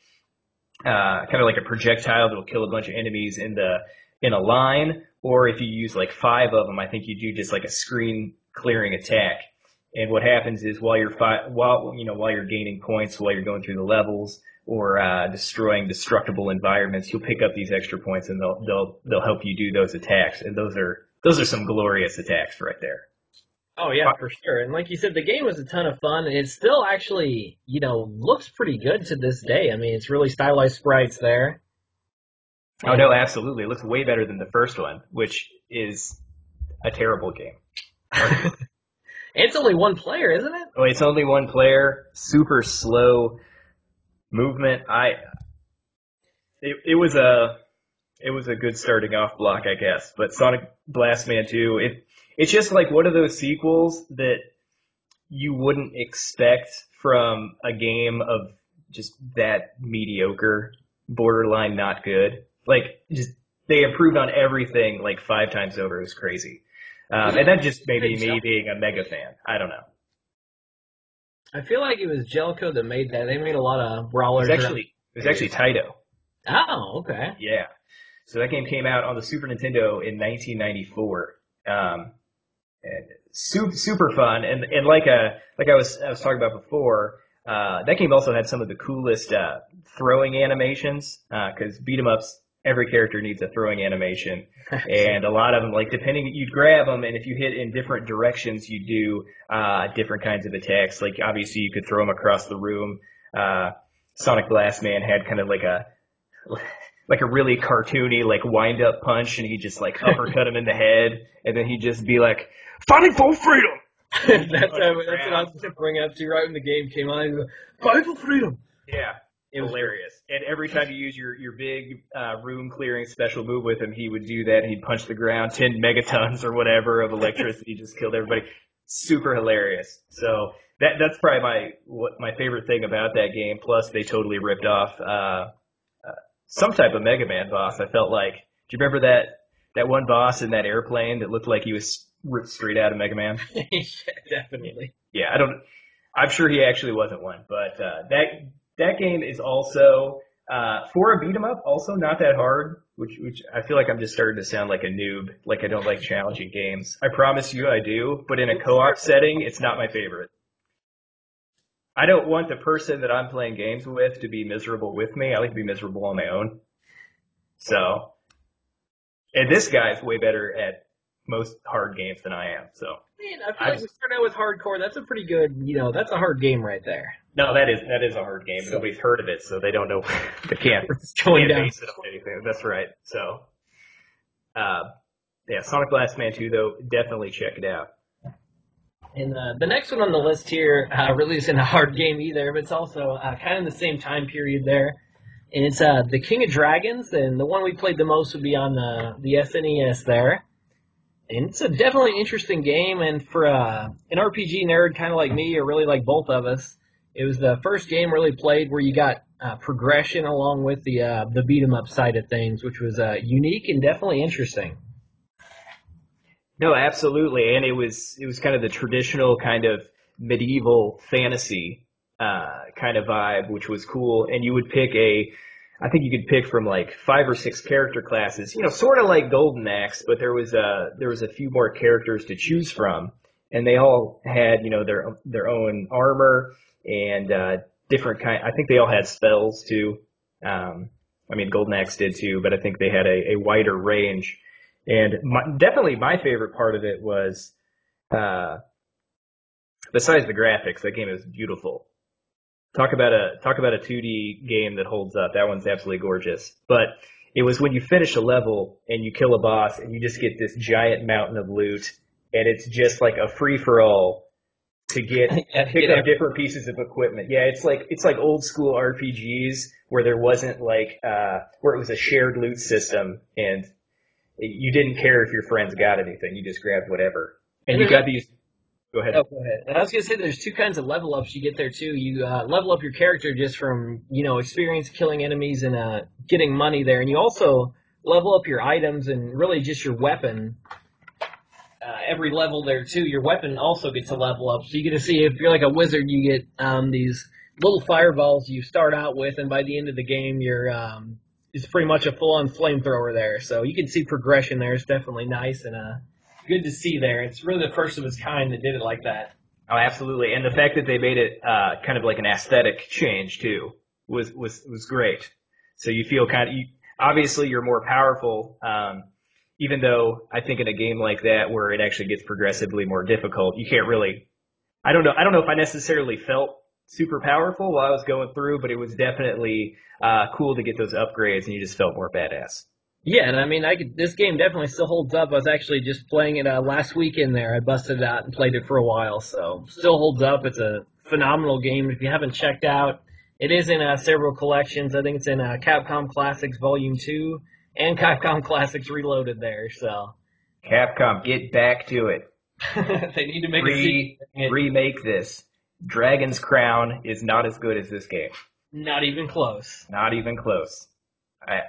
uh, kind of like a projectile that'll kill a bunch of enemies in the in a line, or if you use like five of them, I think you do just like a screen clearing attack. And what happens is while you're fi- while you know while you're gaining points, while you're going through the levels or uh, destroying destructible environments, you'll pick up these extra points, and they'll they'll they'll help you do those attacks. And those are those are some glorious attacks right there. Oh yeah, for sure. And like you said, the game was a ton of fun, and it still actually, you know, looks pretty good to this day. I mean, it's really stylized sprites there. Oh no, absolutely, it looks way better than the first one, which is a terrible game. it's only one player, isn't it? Oh, it's only one player, super slow movement. I it, it was a it was a good starting off block, I guess. But Sonic Blast Man 2, it it's just like one of those sequels that you wouldn't expect from a game of just that mediocre, borderline not good. Like just they improved on everything like five times over. It was crazy. Um, and that just maybe me being a mega fan. I don't know. I feel like it was Jaleco that made that. They made a lot of It brawlers. was actually it was actually Taito. Oh, okay. Yeah. So that game came out on the Super Nintendo in 1994. Um, and super, super fun. And, and like, uh, like I was, I was talking about before, uh, that game also had some of the coolest, uh, throwing animations, uh, cause beat 'em ups, every character needs a throwing animation. And a lot of them, like depending, you'd grab them and if you hit in different directions, you do, uh, different kinds of attacks. Like obviously you could throw them across the room. Uh, Sonic Blast Man had kind of like a, like a really cartoony like wind up punch and he just like uppercut him in the head and then he'd just be like fighting for freedom! That's, that's what I was going to bring up to you right when the game came on. Like, Fight for freedom. yeah. It was hilarious. And every time you use your your big uh, room clearing special move with him he would do that he'd punch the ground 10 megatons or whatever of electricity just killed everybody. Super hilarious. So that that's probably my what my favorite thing about that game plus they totally ripped off uh some type of mega man boss i felt like do you remember that that one boss in that airplane that looked like he was ripped straight out of mega man yeah, definitely. yeah, I don't. I'm sure he actually wasn't one, but uh, that that game is also uh, for a beat 'em up, also not that hard. Which which I feel like I'm just starting to sound like a noob, like I don't like challenging games. I promise you I do, but in a co-op setting, it's not my favorite. I don't want the person that I'm playing games with to be miserable with me. I like to be miserable on my own. So, and this guy's way better at most hard games than I am. So, Man, I feel I like we start out with Hard Corps. That's a pretty good, you know, that's a hard game right there. No, that is that is a hard game. So, Nobody's heard of it, so they don't know. They can't. It's going can't down. Base it on anything. That's right. So, uh, yeah, Sonic Blast Man 2 though, definitely check it out. And uh, the next one on the list here uh, really isn't a hard game either, but it's also uh, kind of the same time period there. And it's uh, the King of Dragons, and the one we played the most would be on the the SNES there. And it's a definitely interesting game, and for uh, an RPG nerd kind of like me, or really like both of us, it was the first game really played where you got uh, progression along with the uh, the beat 'em up side of things, which was unique and definitely interesting. No, absolutely, and it was it was kind of the traditional kind of medieval fantasy uh, kind of vibe, which was cool. And you would pick a, I think you could pick from like five or six character classes, you know, sort of like Golden Axe, but there was a there was a few more characters to choose from, and they all had you know their their own armor and uh, different kind. I think they all had spells too. Um, I mean, Golden Axe did too, but I think they had a, a wider range. And my, definitely my favorite part of it was, uh, besides the graphics, that game is beautiful. Talk about a talk about a 2D game that holds up. That one's absolutely gorgeous. But it was when you finish a level and you kill a boss and you just get this giant mountain of loot, and it's just like a free for all to get pick up different pieces of equipment. Yeah, it's like it's like old school RPGs where there wasn't like uh, where it was a shared loot system and you didn't care if your friends got anything. You just grabbed whatever. And, you got these. Go ahead. Oh, go ahead. I was gonna say there's two kinds of level ups you get there too. You uh, level up your character just from you know experience killing enemies and uh, getting money there, and you also level up your items and really just your weapon. Uh, every level there too, your weapon also gets a level up. So you get to see if you're like a wizard, you get um, these little fireballs you start out with, and by the end of the game, you're um, is pretty much a full on flamethrower there. So you can see progression there. It's definitely nice and uh, good to see there. It's really the first of its kind that did it like that. Oh, absolutely. And the fact that they made it uh, kind of like an aesthetic change too was was was great. So you feel kind of you, obviously you're more powerful. Um, even though I think in a game like that where it actually gets progressively more difficult, you can't really. I don't know. I don't know if I necessarily felt super powerful while I was going through, but it was definitely uh, cool to get those upgrades, and you just felt more badass. Yeah, and I mean, I could, this game definitely still holds up. I was actually just playing it uh, last in there. I busted it out and played it for a while, so still holds up. It's a phenomenal game. If you haven't checked out, it is in uh, several collections. I think it's in uh, Capcom Classics Volume Two and Capcom Classics Reloaded there. So, Capcom, get back to it. they need to make Re- a remake this. Dragon's Crown is not as good as this game. Not even close. Not even close. I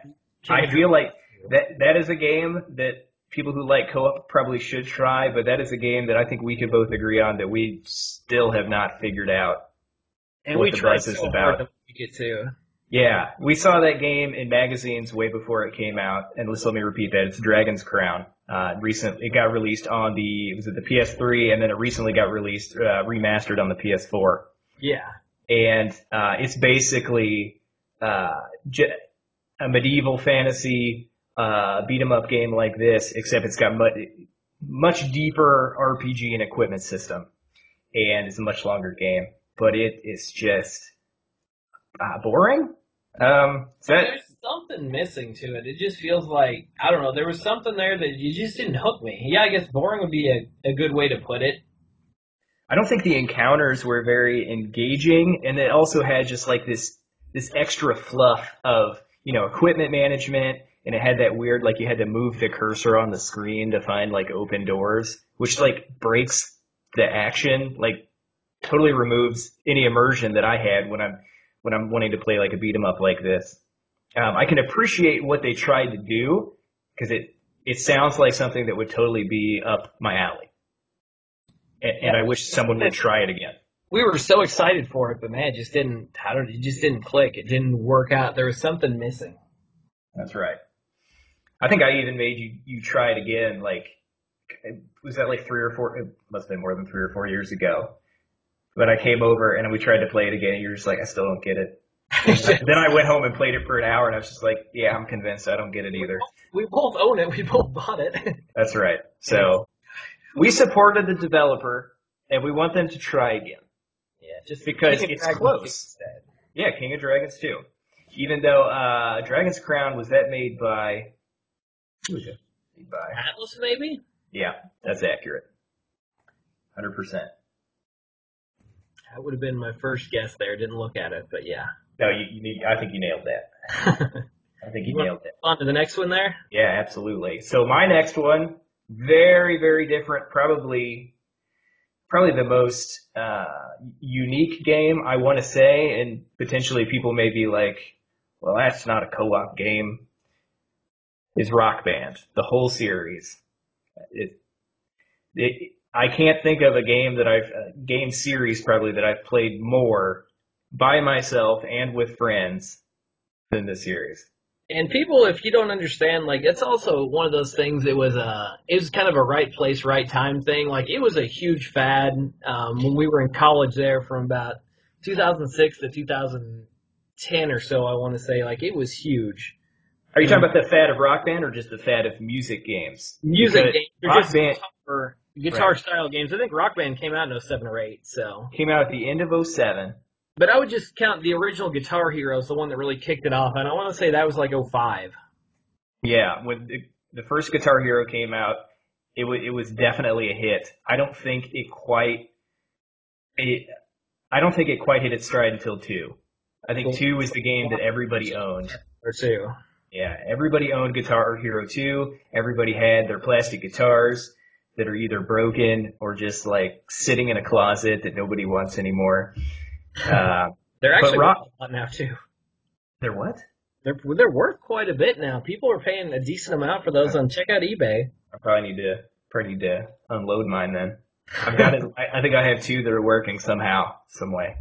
I feel like that that is a game that people who like co-op probably should try, but that is a game that I think we could both agree on that we still have not figured out. And what we the tried so about. hard to it too. Yeah, we saw that game in magazines way before it came out, and let's let me repeat that: it's Dragon's Crown. Uh, recently, it got released on the was it the PS3, and then it recently got released uh, remastered on the PS4. Yeah, and uh, it's basically uh, a medieval fantasy uh, beat 'em up game like this, except it's got much much deeper RPG and equipment system, and it's a much longer game. But it is just uh, boring. Um, that, something missing to it. It just feels like I don't know. There was something there that you just didn't hook me. Yeah, I guess boring would be a, a good way to put it. I don't think the encounters were very engaging, and it also had just like this this extra fluff of you know equipment management, and it had that weird like you had to move the cursor on the screen to find like open doors, which like breaks the action, like totally removes any immersion that I had when I'm when I'm wanting to play like a beat 'em up like this. Um, I can appreciate what they tried to do because it it sounds like something that would totally be up my alley, and, and I wish someone would try it again. we were so excited for it, but man, it just didn't. I don't. It just didn't click. It didn't work out. There was something missing. That's right. I think I even made you you try it again. Like, was that like three or four? It must have been more than three or four years ago. But I came over and we tried to play it again. And you're just like, I still don't get it. Then I went home and played it for an hour, and I was just like, yeah, I'm convinced I don't get it either. We both own it. We both bought it. That's right. So we supported the developer, and we want them to try again. Yeah, just because it's Dragons close. Yeah, King of Dragons too. Even though uh, Dragon's Crown was that made by who was it? Made by Atlus, maybe. yeah, that's accurate. Hundred percent. That would have been my first guess there. Didn't look at it, but yeah. No, you, you need, I think you nailed that. I think you You nailed it. On to the next one there. Yeah, absolutely. So my next one, very, very different. Probably, probably the most uh, unique game I want to say, and potentially people may be like, "Well, that's not a co-op game." Is Rock Band the whole series? It, it, I can't think of a game that I've uh, game series probably that I've played more by myself and with friends than this series. And people, if you don't understand, like it's also one of those things. It was a, it was kind of a right place, right time thing. Like it was a huge fad um, when we were in college there, from about 2006 to 2010 or so. I want to say, like it was huge. Are you talking about the fad of Rock Band or just the fad of music games? Music Because games, Rock just Band guitar, guitar style games. I think Rock Band came out in 07 or 8. So, came out at the end of 07. But I would just count the original Guitar Hero as the one that really kicked it off, and I want to say that was like 05. Yeah, when the, the first Guitar Hero came out, it was it was definitely a hit. I don't think it quite it. I don't think it quite hit its stride until two. I think two was the game that everybody owned. or two. Yeah, everybody owned Guitar Hero 2. Everybody had their plastic guitars that are either broken or just like sitting in a closet that nobody wants anymore. Uh, They're actually Rock- worth a lot now too. they're what? They're they're worth quite a bit now. People are paying a decent amount for those on check out eBay. I probably need to probably need to unload mine then. I've got it. I, think I have two that are working somehow, some way.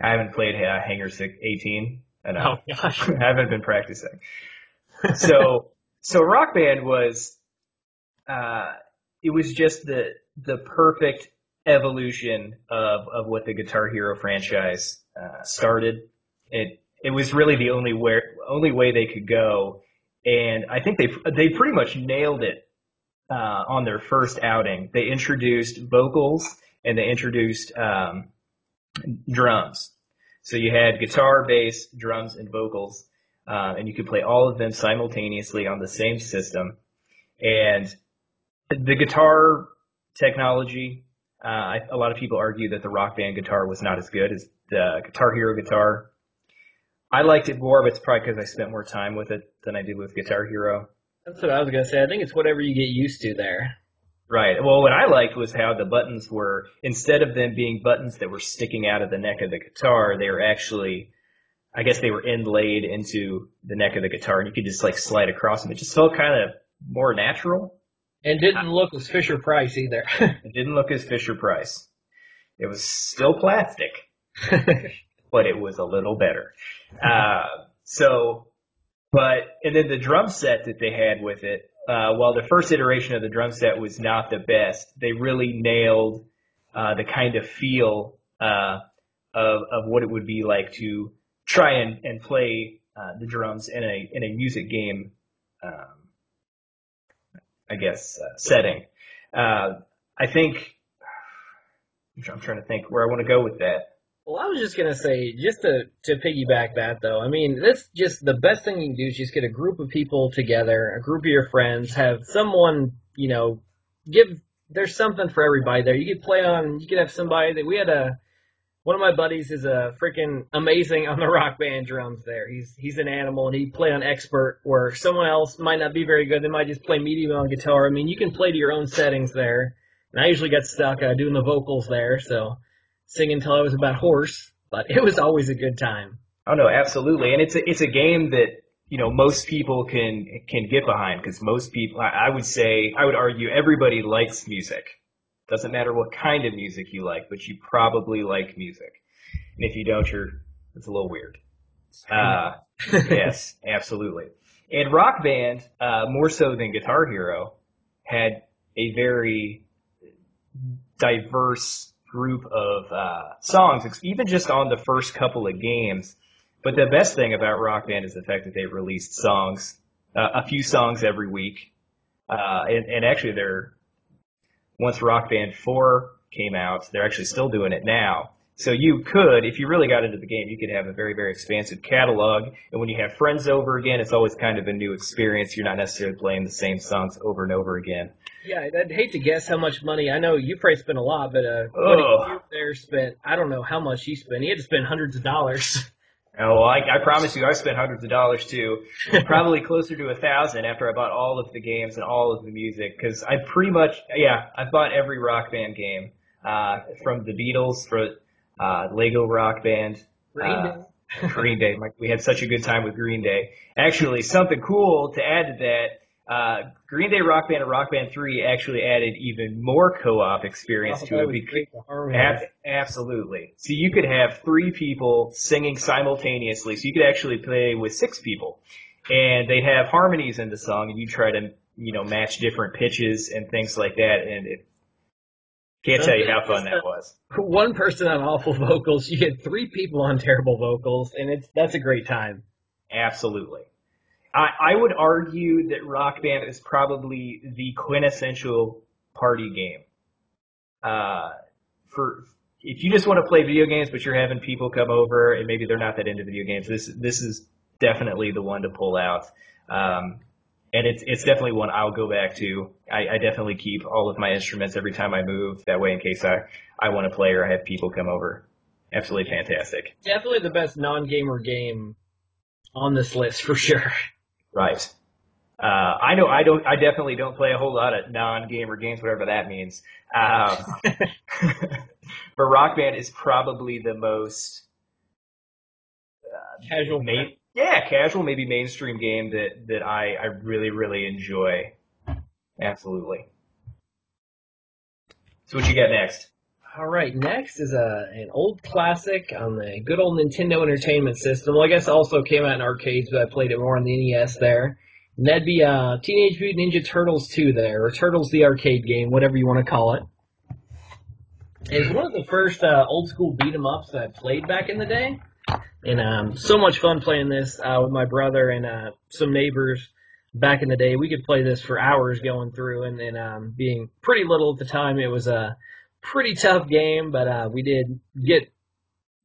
I haven't played uh, Hangar Six- 18. I. Oh gosh. I haven't been practicing. So, so Rock Band was, uh, it was just the the perfect evolution of of what the Guitar Hero franchise uh, started. It it was really the only where only way they could go, and I think they they pretty much nailed it uh, on their first outing. They introduced vocals and they introduced um, drums. So you had guitar, bass, drums, and vocals, uh, and you could play all of them simultaneously on the same system. And the guitar technology, uh, I, a lot of people argue that the Rock Band guitar was not as good as the Guitar Hero guitar. I liked it more, but it's probably because I spent more time with it than I did with Guitar Hero. That's what I was gonna say. I think it's whatever you get used to there. Right. Well, what I liked was how the buttons were, instead of them being buttons that were sticking out of the neck of the guitar, they were actually, I guess they were inlaid into the neck of the guitar and you could just like slide across them. It just felt kind of more natural. And didn't look as Fisher Price either. It didn't look as Fisher Price. It was still plastic, but it was a little better. Uh, so, but, and then the drum set that they had with it, uh, while the first iteration of the drum set was not the best, they really nailed uh, the kind of feel uh, of, of what it would be like to try and, and play uh, the drums in a, in a music game, um, I guess, uh, setting. Uh, I think, I'm trying to think where I want to go with that. well, I was just gonna say, just to to piggyback that though. I mean, this just the best thing you can do is just get a group of people together, a group of your friends, have someone, you know, give. There's something for everybody there. You could play on. You could have somebody that we had a. One of my buddies is a freaking amazing on the rock band drums. There, he's he's an animal, and he play on expert. Where someone else might not be very good, they might just play medium on guitar. I mean, you can play to your own settings there. And I usually got stuck uh, doing the vocals there, so singing until I was about hoarse. But it was always a good time. Oh no, absolutely, and it's a it's a game that you know most people can can get behind because most people, I, I would say, I would argue, everybody likes music. Doesn't matter what kind of music you like, but you probably like music. And if you don't, you're it's a little weird. Uh, yes, absolutely. And Rock Band, uh, more so than Guitar Hero, had a very diverse group of uh, songs, even just on the first couple of games. But the best thing about Rock Band is the fact that they released songs, uh, a few songs every week. Uh, and, and actually, they're once Rock Band 4 came out, they're actually still doing it now. So you could, if you really got into the game, you could have a very, very expansive catalog. And when you have friends over again, it's always kind of a new experience. You're not necessarily playing the same songs over and over again. Yeah, I'd hate to guess how much money. I know you probably spent a lot, but uh, oh. there spent. I don't know how much he spent. He had to spend hundreds of dollars. Oh, well, I, I promise you, I spent hundreds of dollars too. Probably closer to a thousand after I bought all of the games and all of the music. Because I pretty much, yeah, I bought every Rock Band game uh, from the Beatles for uh, Lego Rock Band. Green uh, Day. Green Day. We had such a good time with Green Day. Actually, something cool to add to that. Uh, Green Day Rock Band and Rock Band 3 actually added even more co-op experience oh, to it. Ab- absolutely. So you could have three people singing simultaneously. So you could actually play with six people. And they'd have harmonies in the song and you try to, you know, match different pitches and things like that. And it can't tell you how fun that was. One person on awful vocals, you get three people on terrible vocals, and it's that's a great time. Absolutely. I, I would argue that Rock Band is probably the quintessential party game. Uh, for if you just want to play video games, but you're having people come over and maybe they're not that into video games, this this is definitely the one to pull out. Um, and it's it's definitely one I'll go back to. I, I, definitely keep all of my instruments every time I move. That way, in case I I want to play or I have people come over. Absolutely fantastic. Definitely the best non-gamer game on this list for sure. Right. Uh, I know I don't. I definitely don't play a whole lot of non-gamer games, whatever that means. Um, but Rock Band is probably the most uh, casual. Main, yeah, casual, maybe mainstream game that that I I really really enjoy. Absolutely. So what you got next? All right, next is a an old classic on the good old Nintendo Entertainment System. Well, I guess it also came out in arcades, but I played it more on the NES there. And that'd be uh, Teenage Mutant Ninja Turtles 2 there, or Turtles the arcade game, whatever you want to call it. It's one of the first uh, old school beat 'em ups that I played back in the day. And um, so much fun playing this uh, with my brother and uh, some neighbors back in the day. We could play this for hours going through, and then um, being pretty little at the time, it was a pretty tough game, but uh, we did get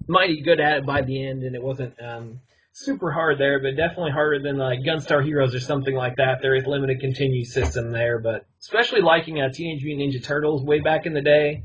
mighty good at it by the end, and it wasn't um, super hard there, but definitely harder than like Gunstar Heroes or something like that. There is limited continue system there, but especially liking uh, Teenage Mutant Ninja Turtles way back in the day.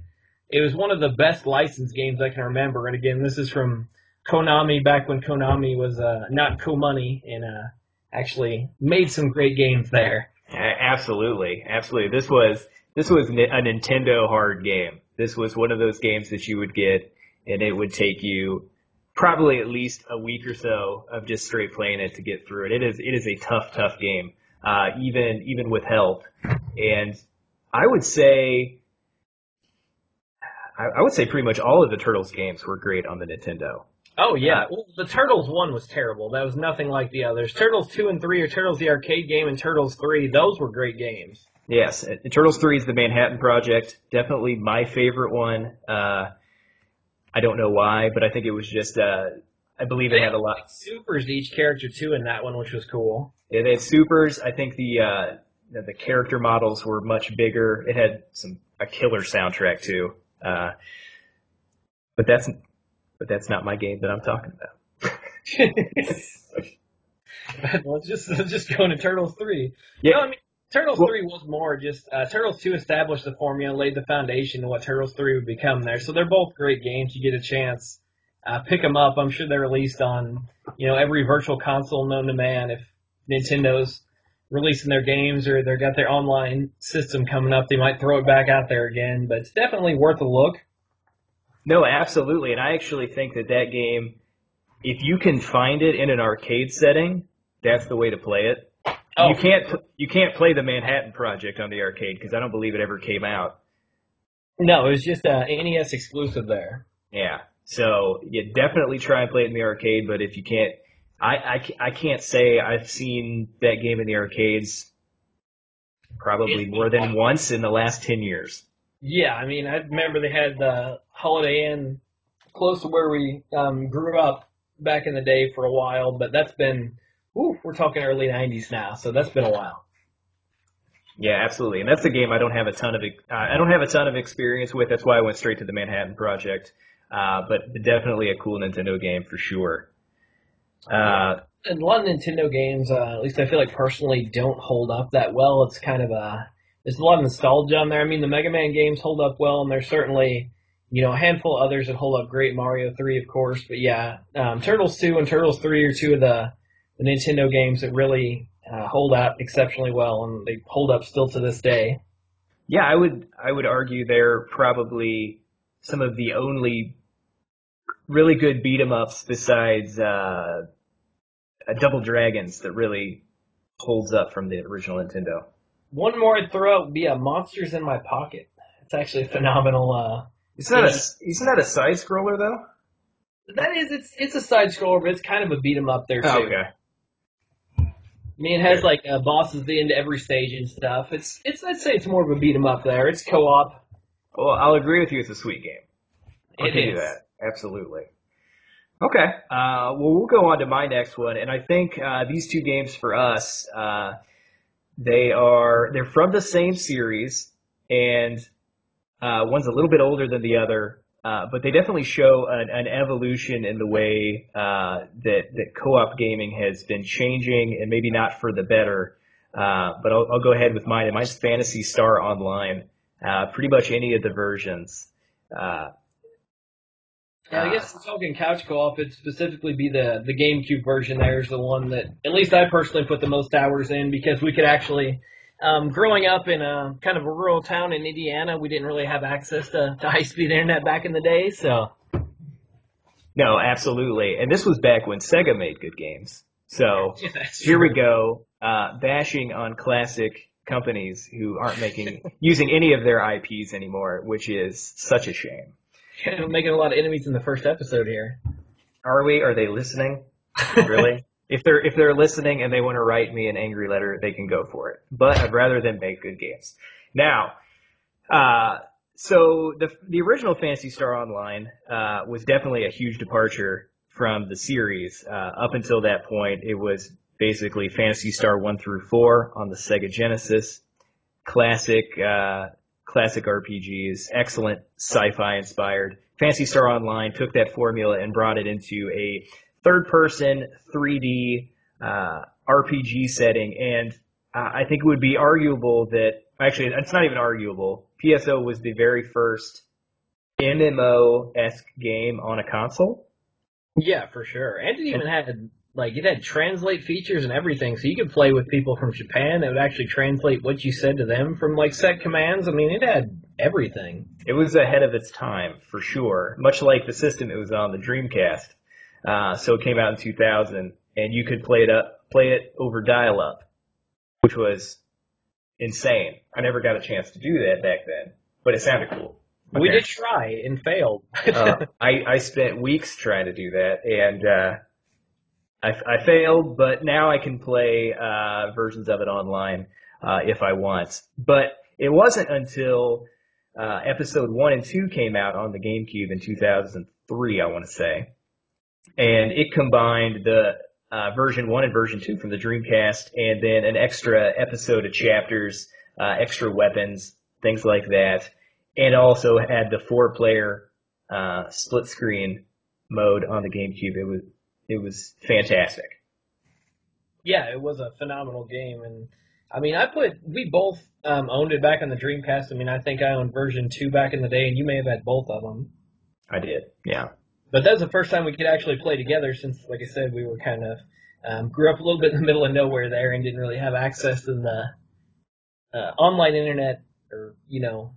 It was one of the best licensed games I can remember, and again, this is from Konami back when Konami was uh, not Co-Money and uh, actually made some great games there. Absolutely, absolutely. This was this was a Nintendo hard game. This was one of those games that you would get, and it would take you probably at least a week or so of just straight playing it to get through it. It is it is a tough, tough game, uh, even even with help. And I would say, I, I would say pretty much all of the Turtles games were great on the Nintendo. Oh yeah, uh, well, the Turtles one was terrible. That was nothing like the others. Turtles two and three, or Turtles the arcade game, and Turtles three, those were great games. Yes, Turtles three is the Manhattan Project. Definitely my favorite one. Uh, I don't know why, but I think it was just. Uh, I believe they it had a lot. Like supers to each character too in that one, which was cool. Yeah, they had supers. I think the uh, the character models were much bigger. It had some a killer soundtrack too. Uh, but that's but that's not my game that I'm talking about. let's just let's just go into Turtles three. Yeah, no, I mean Turtles well, three was more just uh, Turtles two established the formula, laid the foundation of what Turtles three would become there. So they're both great games. You get a chance, uh, pick them up. I'm sure they're released on you know every virtual console known to man. If Nintendo's releasing their games or they've got their online system coming up, they might throw it back out there again. But it's definitely worth a look. No, absolutely. And I actually think that that game, if you can find it in an arcade setting, that's the way to play it. Oh. You can't you can't play the Manhattan Project on the arcade because I don't believe it ever came out. No, it was just a NES exclusive there. Yeah. So you definitely try and play it in the arcade, but if you can't, I, I, I can't say I've seen that game in the arcades probably more than once in the last 10 years. Yeah, I mean, I remember they had the Holiday Inn close to where we um, grew up back in the day for a while, but that's been, ooh, we're talking early 90s now, so that's been a while. Yeah, absolutely, and that's a game I don't have a ton of uh, I don't have a ton of experience with. That's why I went straight to the Manhattan Project, uh, but definitely a cool Nintendo game for sure. Uh, and a lot of Nintendo games, uh, at least I feel like personally, don't hold up that well. It's kind of a there's a lot of nostalgia on there. I mean, the Mega Man games hold up well, and there's certainly you know a handful of others that hold up great. Mario Three, of course, but yeah, um, Turtles Two and Turtles Three are two of the the Nintendo games that really uh, hold up exceptionally well, and they hold up still to this day. Yeah, I would I would argue they're probably some of the only really good beat 'em ups besides uh, Double Dragons that really holds up from the original Nintendo. One more I'd throw out would be a Monsters in My Pocket. It's actually a phenomenal. Uh, isn't that a isn't that a side scroller though? That is, it's it's a side scroller, but it's kind of a beat 'em up there too. Oh, okay. I mean, it has like uh, bosses at the end of every stage and stuff. It's it's I'd say it's more of a beat 'em up there. It's co-op. Well, I'll agree with you. It's a sweet game. I It can is. do that. Absolutely. Okay. Uh, well, we'll go on to my next one, and I think uh, these two games for us, uh, they are they're from the same series, and uh, one's a little bit older than the other, uh, but they definitely show an, an evolution in the way uh, that that co-op gaming has been changing, and maybe not for the better. Uh, but I'll, I'll go ahead with mine, and mine's Phantasy Star Online. Uh, pretty much any of the versions. Uh, Yeah, I guess talking couch co-op, it'd specifically be the the GameCube version. There's the one that at least I personally put the most hours in because we could actually. Um, growing up in a kind of a rural town in Indiana, we didn't really have access to, to high-speed internet back in the day, so No, absolutely. And this was back when Sega made good games. So Yeah, that's here we go, uh, bashing on classic companies who aren't making using any of their IPs anymore, which is such a shame. We're making a lot of enemies in the first episode here. Are we? Are they listening? Really? If they're if they're listening and they want to write me an angry letter, they can go for it. But I'd rather them make good games. Now, uh, so the the original Phantasy Star Online uh, was definitely a huge departure from the series. Uh, up until that point, it was basically Phantasy Star one through four on the Sega Genesis. Classic, uh, classic RPGs, excellent sci-fi inspired. Phantasy Star Online took that formula and brought it into a third-person 3D uh, RPG setting, and uh, I think it would be arguable that actually it's not even arguable. PSO was the very first MMO esque game on a console. Yeah, for sure. And it even had like it had translate features and everything, so you could play with people from Japan that would actually translate what you said to them from like set commands. I mean, it had everything. It was ahead of its time for sure, much like the system it was on, the Dreamcast. Uh, so it came out in 2000, and you could play it up, play it over dial-up, which was insane. I never got a chance to do that back then, but it sounded cool. We did try and failed. uh, I, I spent weeks trying to do that, and uh, I, I failed. But now I can play uh, versions of it online uh, if I want. But it wasn't until uh, episode one and two came out on the GameCube in 2003, I want to say, and it combined the uh, version one and version two from the Dreamcast, and then an extra episode of chapters, uh, extra weapons, things like that, and also had the four-player uh, split screen mode on the GameCube. It was it was fantastic. yeah, it was a phenomenal game, and I mean, I put we both um, owned it back on the Dreamcast. I mean, I think I owned version two back in the day, and you may have had both of them. I did, yeah. But that was the first time we could actually play together since, like I said, we were kind of um, grew up a little bit in the middle of nowhere there and didn't really have access to the uh, online internet or you know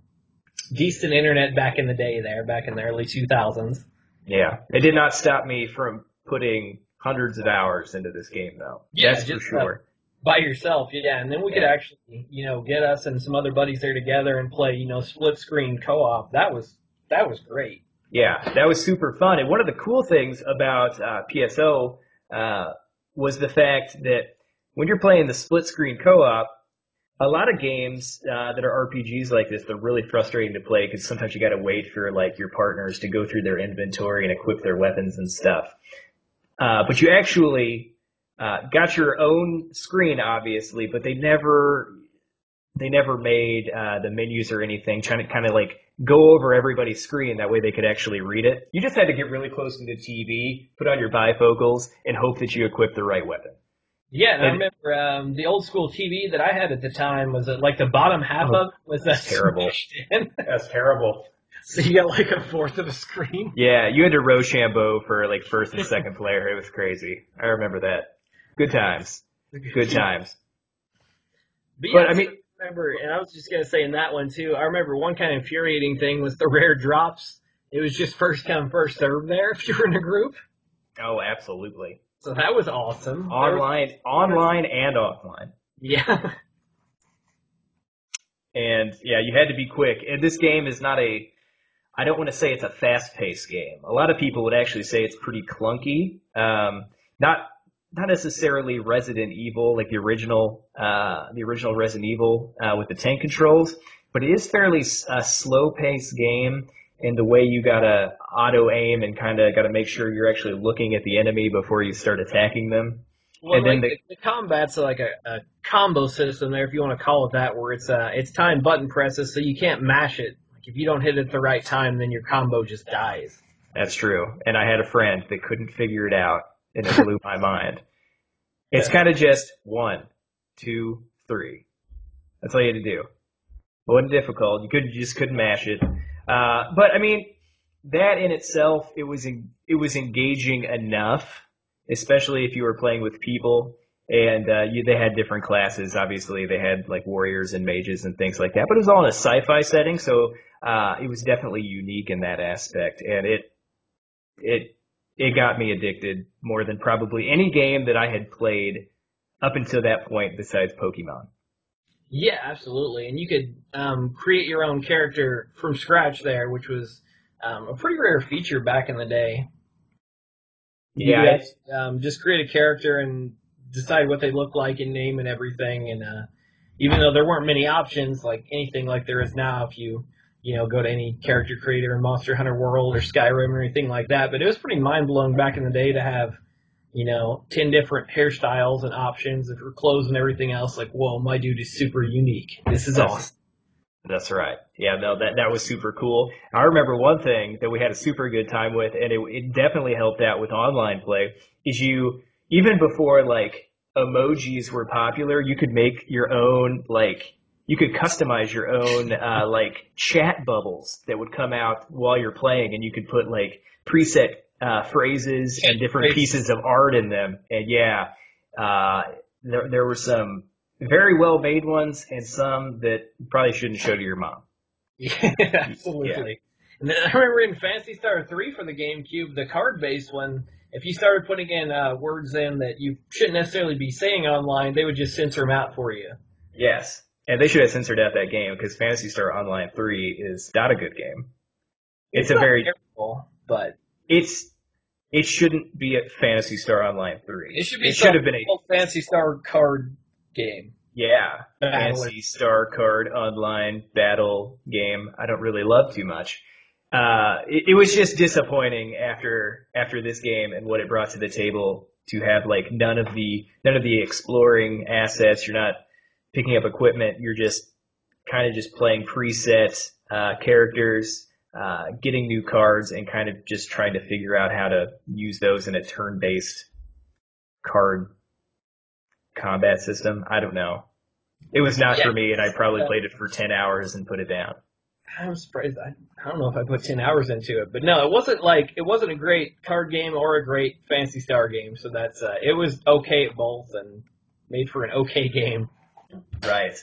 decent internet back in the day there, back in the early 2000s. Yeah, it did not stop me from putting hundreds of hours into this game, though. Yeah, That's for just, sure. by yourself, yeah. And then we could actually, you know, get us and some other buddies there together and play, you know, split screen co-op. That was that was great. Yeah, that was super fun. And one of the cool things about uh, PSO uh, was the fact that when you're playing the split screen co-op, a lot of games uh, that are RPGs like this, they're really frustrating to play because sometimes you got to wait for like your partners to go through their inventory and equip their weapons and stuff. Uh, but you actually uh, got your own screen, obviously, but they never they never made uh, the menus or anything trying to kind of like go over everybody's screen that way they could actually read it. You just had to get really close to the TV, put on your bifocals, and hope that you equip the right weapon. Yeah, and I remember um, the old school TV that I had at the time was uh, like the bottom half Oh, of it was that terrible. That's terrible. so you got like a fourth of a screen. Yeah, you had to Rochambeau for like first and second player. It was crazy. I remember that. Good times. Good times. But, But, yeah, I so mean- remember, and I was just gonna say in that one too. I remember one kind of infuriating thing was the rare drops. It was just first come first serve there if you were in a group. Oh, absolutely. So that was awesome. There was- Online, online and offline. yeah. And yeah, you had to be quick. And this game is not a, I don't want to say it's a fast paced game. A lot of people would actually say it's pretty clunky. Um, not, not necessarily Resident Evil, like the original, uh, the original Resident Evil, uh, with the tank controls, but it is fairly s- a slow paced game in the way you gotta auto aim and kind of gotta make sure you're actually looking at the enemy before you start attacking them. Well, And then the, the combat's like a, a combo system there, if you want to call it that, where it's uh it's time button presses, so you can't mash it. Like if you don't hit it at the right time, then your combo just dies. That's true. And I had a friend that couldn't figure it out, and it blew my mind. It's kind of just one, two, three. That's all you had to do. It wasn't difficult. You could you just couldn't mash it. Uh, but I mean, that in itself, it was en- it was engaging enough, especially if you were playing with people. And uh, you, they had different classes. Obviously, they had like warriors and mages and things like that. But it was all in a sci-fi setting, so uh, it was definitely unique in that aspect. And it it it got me addicted more than probably any game that I had played up until that point besides Pokemon. Yeah, absolutely. And you could um, create your own character from scratch there, which was um, a pretty rare feature back in the day. You Yeah, um, just create a character and decide what they look like and name and everything. And uh, even though there weren't many options, like anything like there is now, if you you know go to any character creator in Monster Hunter World or Skyrim or anything like that, but it was pretty mind blowing back in the day to have you know ten different hairstyles and options for clothes and everything else. Like, whoa, my dude is super unique. This is awesome. That's right. Yeah, no, that that was super cool. I remember one thing that we had a super good time with, and it, it definitely helped out with online play. Is you even before like emojis were popular, you could make your own like you could customize your own uh, like chat bubbles that would come out while you're playing, and you could put like preset uh, phrases and different pieces of art in them. And yeah, uh, there there were some very well made ones and some that you probably shouldn't show to your mom. Yeah, absolutely. And then I remember in Phantasy Star 3 for the GameCube, the card based one, if you started putting in uh, words in that you shouldn't necessarily be saying online, they would just censor them out for you. Yes. And they should have censored out that game because Phantasy Star Online 3 is not a good game. It's, a not very, terrible, but it's, it shouldn't be a Phantasy Star Online 3. it should be It should have been a, a Phantasy Star card game. yeah, Battle. Phantasy Star Card Online battle game. I don't really love too much. Uh, it, it was just disappointing after, after this game and what it brought to the table to have like none of the, none of the exploring assets. You're not picking up equipment. You're just kind of just playing preset uh, characters, uh, getting new cards, and kind of just trying to figure out how to use those in a turn-based card combat system. I don't know. It was not Yeah. for me, and I probably played it for ten hours and put it down. I'm surprised. I, I don't know if I put 10 hours into it, but no, it wasn't like, it wasn't a great card game or a great Phantasy Star game, so that's, uh, it was okay at both and made for an okay game. Right.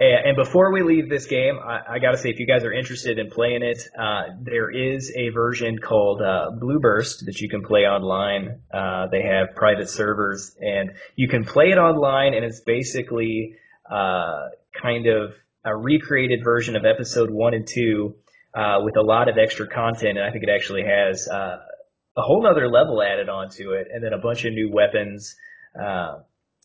And before we leave this game, I, I got to say, if you guys are interested in playing it, uh, there is a version called uh, Blue Burst that you can play online. Uh, they have private servers, and you can play it online, and it's basically uh, kind of a recreated version of episode one and two uh, with a lot of extra content, and I think it actually has uh, a whole other level added onto it, and then a bunch of new weapons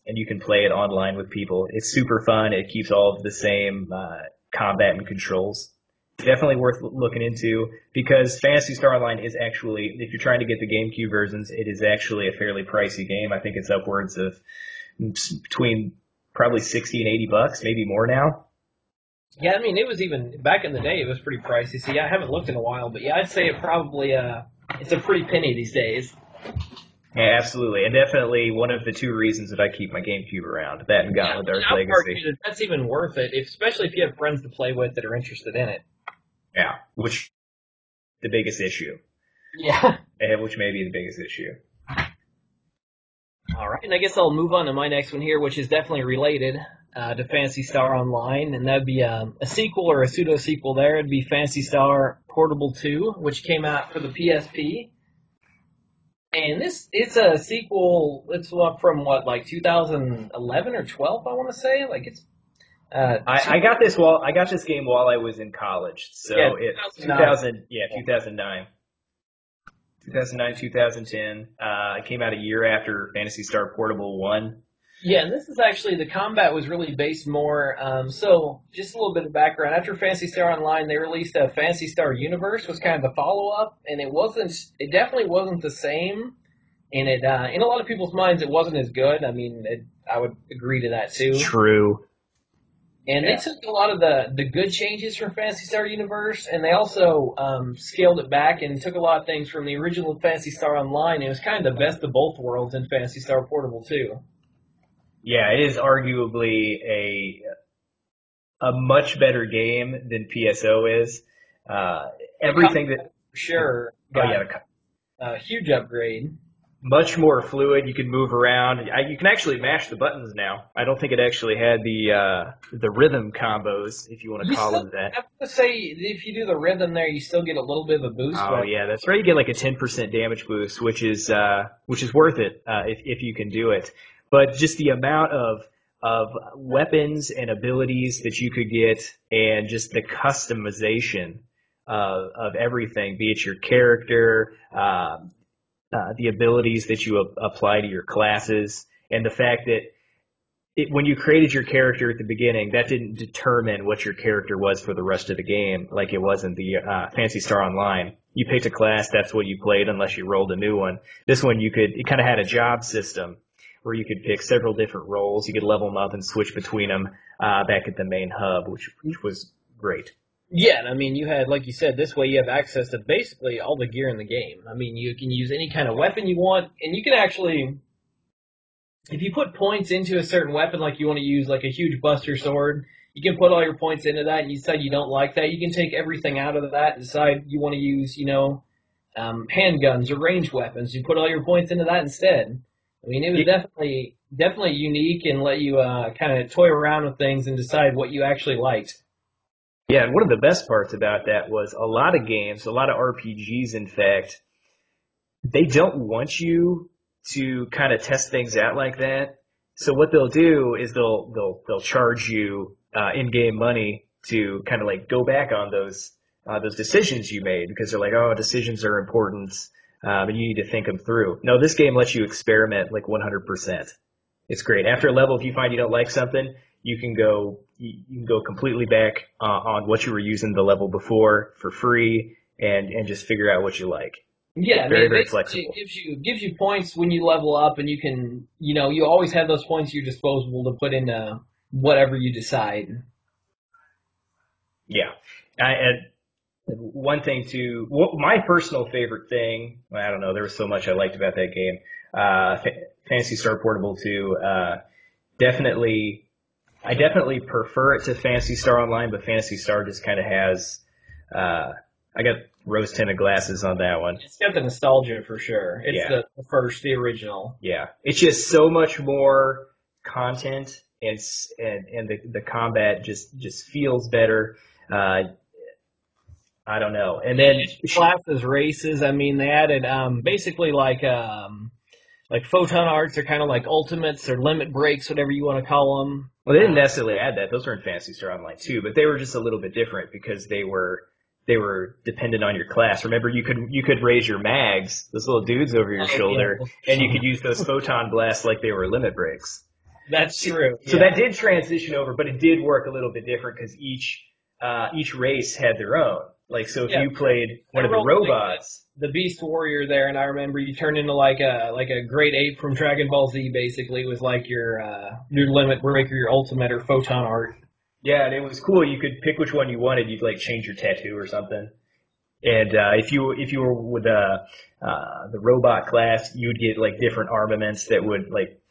and you can play it online with people. It's super fun. It keeps all of the same uh, combat and controls. Definitely worth looking into because Phantasy Star Online is actually, if you're trying to get the GameCube versions, it is actually a fairly pricey game. I think it's upwards of between probably 60 and 80 bucks, maybe more now. Yeah, I mean, it was even back in the day. It was pretty pricey. See, I haven't looked in a while, but yeah, I'd say it probably uh, it's a pretty penny these days. Yeah, absolutely, and definitely one of the two reasons that I keep my GameCube around. That and Gauntlet yeah, Dark Legacy. That that's even worth it, especially if you have friends to play with that are interested in it. Yeah, which the biggest issue. Yeah, which may be the biggest issue. All right, and I guess I'll move on to my next one here, which is definitely related uh, to Phantasy Star Online, and that'd be um, a sequel or a pseudo sequel. There, it'd be Phantasy Star Portable Two, which came out for the PSP and this it's a sequel. It's from what like 2011 or 12, I want to say. Like it's. Uh, I, I got this while I got this game while I was in college, so yeah, it 2000 yeah 2009. 2009, 2010. Uh, it came out a year after Phantasy Star Portable 1. Yeah, and this is actually the combat was really based more. Um, so just a little bit of background. After Phantasy Star Online, they released a Phantasy Star Universe, was kind of the follow up, and it wasn't. It definitely wasn't the same. And it, uh, in a lot of people's minds, it wasn't as good. I mean, it, I would agree to that too. True. And yeah. they took a lot of the, the good changes from Phantasy Star Universe, and they also um, scaled it back and took a lot of things from the original Phantasy Star Online. It was kind of the best of both worlds in Phantasy Star Portable too. Yeah, it is arguably a a much better game than PSO is. Uh, everything that for sure. Oh yeah, a huge upgrade. Much more fluid. You can move around. I, you can actually mash the buttons now. I don't think it actually had the uh, the rhythm combos, if you want to call them that. I have to say, if you do the rhythm there, you still get a little bit of a boost. Oh yeah, that's right. You get like a ten percent damage boost, which is uh, which is worth it uh, if if you can do it but just the amount of of weapons and abilities that you could get, and just the customization uh, of everything, be it your character, uh, uh, the abilities that you a- apply to your classes, and the fact that it, when you created your character at the beginning, that didn't determine what your character was for the rest of the game, like it was in the uh, Phantasy Star Online. You picked a class, that's what you played, unless you rolled a new one. This one, you could, it kind of had a job system where you could pick several different roles. You could level them up and switch between them uh, back at the main hub, which which was great. Yeah, and I mean, you had, like you said, this way you have access to basically all the gear in the game. I mean, you can use any kind of weapon you want, and you can actually, if you put points into a certain weapon, like you want to use like a huge buster sword, you can put all your points into that, and you decide you don't like that, you can take everything out of that and decide you want to use, you know, um, handguns or range weapons. You put all your points into that instead. I mean, it was definitely definitely unique and let you uh, kind of toy around with things and decide what you actually liked. Yeah, and one of the best parts about that was a lot of games, a lot of RPGs, in fact, they don't want you to kind of test things out like that. So what they'll do is they'll they'll they'll charge you uh, in-game money to kind of like go back on those uh, those decisions you made because they're like, oh, decisions are important um, and you need to think them through. No, this game lets you experiment like 100%. It's great. After a level, if you find you don't like something, you can go you can go completely back uh, on what you were using the level before for free and and just figure out what you like. Yeah, very I mean, very flexible. It gives you gives you points when you level up, and you can you know you always have those points at your disposal to put into whatever you decide. Yeah, I, one thing to my personal favorite thing. I don't know. There was so much I liked about that game. Uh, Phantasy Star Portable 2. Uh, definitely, I definitely prefer it to Phantasy Star Online, but Phantasy Star just kind of has. Uh, I got rose tinted glasses on that one. It's got the nostalgia for sure. It's yeah. the, the first, the original. Yeah, it's just so much more content and and and the the combat just just feels better. Uh, I don't know. And then classes, races. I mean, they added um, basically like um, like photon arts are kind of like ultimates or limit breaks, whatever you want to call them. Well, they didn't necessarily add that. Those were in Phantasy Star Online too, but they were just a little bit different because they were they were dependent on your class. Remember, you could you could raise your mags, those little dudes over your oh, shoulder, and you could use those photon blasts like they were limit breaks. That's true. So yeah. that did transition over, but it did work a little bit different because each uh, each race had their own. Like so, if yeah, you played one of the robots, the Beast Warrior there, and I remember you turned into like a like a great ape from Dragon Ball Z. Basically, it was like your uh, your limit breaker, your ultimate, or photon art. Yeah, and it was cool. You could pick which one you wanted. You'd like change your tattoo or something. And uh, if you if you were with uh, uh, the robot class, you'd get like different armaments that would like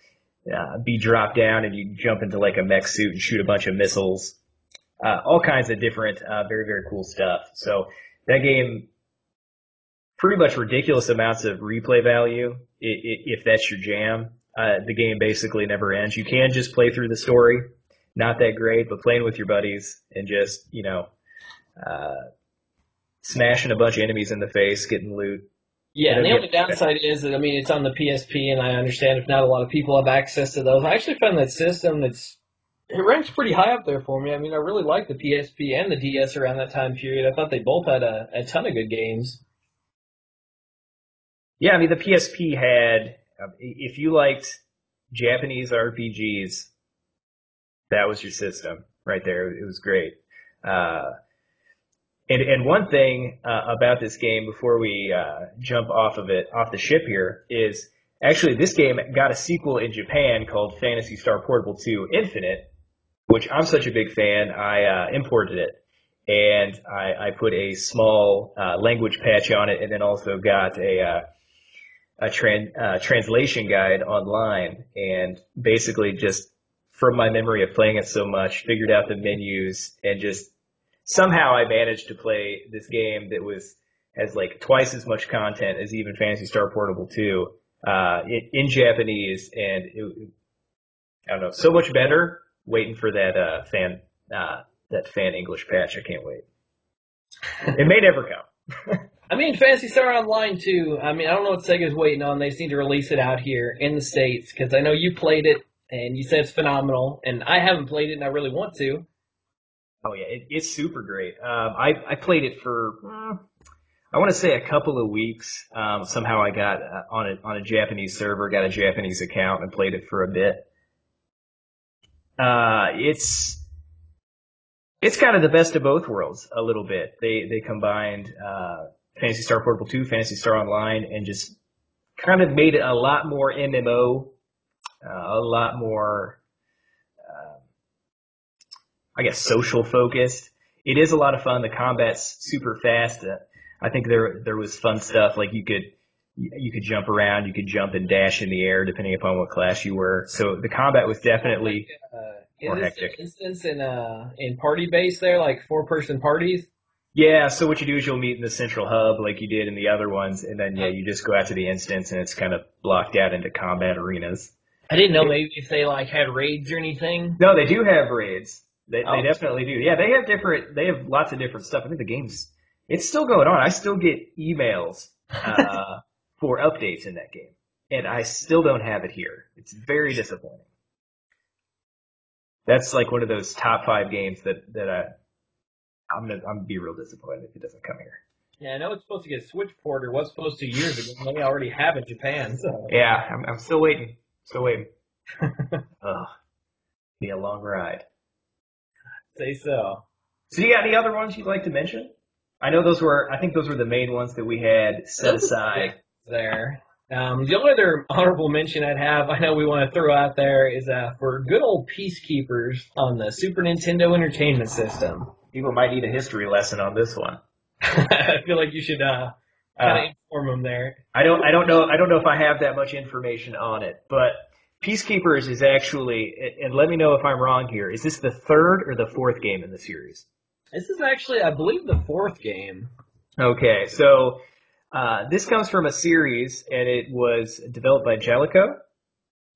uh, be dropped down, and you'd jump into like a mech suit and shoot a bunch of missiles uh, all kinds of different, uh, very, very cool stuff. So that game, pretty much ridiculous amounts of replay value if that's your jam. Uh, the game basically never ends. You can just play through the story. Not that great, but playing with your buddies and just, you know, uh, smashing a bunch of enemies in the face, getting loot. Yeah, and the only downside is that I mean it's on the PSP, and I understand if not a lot of people have access to those. I actually found that system that's it ranks pretty high up there for me. I mean, I really liked the PSP and the DS around that time period. I thought they both had a, a ton of good games. Yeah, I mean, the PSP had, um, if you liked Japanese RPGs, that was your system right there. It was great. Uh, and, and one thing uh, about this game before we uh, jump off of it, off the ship here, is actually this game got a sequel in Japan called Phantasy Star Portable 2 Infinite, which I'm such a big fan, I uh, imported it. And I, I put a small uh, language patch on it, and then also got a uh, a tran- uh, translation guide online, and basically just from my memory of playing it so much, figured out the menus, and just somehow I managed to play this game that was has like twice as much content as even Phantasy Star Portable 2 uh, in, in Japanese, and it, I don't know, so much better waiting for that uh, fan uh, that fan English patch. I can't wait. it may never come. I mean, Phantasy Star Online too. I mean, I don't know what Sega's waiting on. They seem to release it out here in the states because I know you played it and you said it's phenomenal, and I haven't played it and I really want to. Oh yeah, it, it's super great. Um, I I played it for. Uh, I want to say a couple of weeks. Um, somehow I got uh, on a on a Japanese server, got a Japanese account, and played it for a bit uh, it's it's kind of the best of both worlds a little bit. They they combined uh, Phantasy Star Portable 2, Phantasy Star Online, and just kind of made it a lot more MMO, uh, a lot more, uh, I guess, social focused. It is a lot of fun. The combat's super fast. Uh, I think there there was fun stuff like you could you could jump around, you could jump and dash in the air depending upon what class you were. So the combat was definitely uh, more hectic. Instance in uh in party base there, like four person parties. Yeah, so what you do is you'll meet in the central hub like you did in the other ones, and then yeah, you just go out to the instance and it's kind of blocked out into combat arenas. I didn't know maybe if they like had raids or anything. No, they do have raids. They, oh. they definitely do. Yeah, they have different. They have lots of different stuff. I think the game's it's still going on. I still get emails uh, for updates in that game, and I still don't have it here. It's very disappointing. That's like one of those top five games that that I I'm gonna I'm gonna be real disappointed if it doesn't come here. Yeah, I know it's supposed to get Switch port or was supposed to years ago. They already have in Japan. So yeah, I'm, I'm still waiting. Still waiting. Ugh, be a long ride. Say so. So you got any other ones you'd like to mention? I know those were I think those were the main ones that we had set aside there. Um, the only other honorable mention I'd have, I know we want to throw out there, is uh, for good old Peacekeepers on the Super Nintendo Entertainment System. People might need a history lesson on this one. I feel like you should uh, kind of uh, inform them there. I don't, I don't know, I don't know if I have that much information on it, but Peacekeepers is actually, and let me know if I'm wrong here. Is this the third or the fourth game in the series? This is actually, I believe, the fourth game. Okay, so uh, this comes from a series, and it was developed by Jaleco.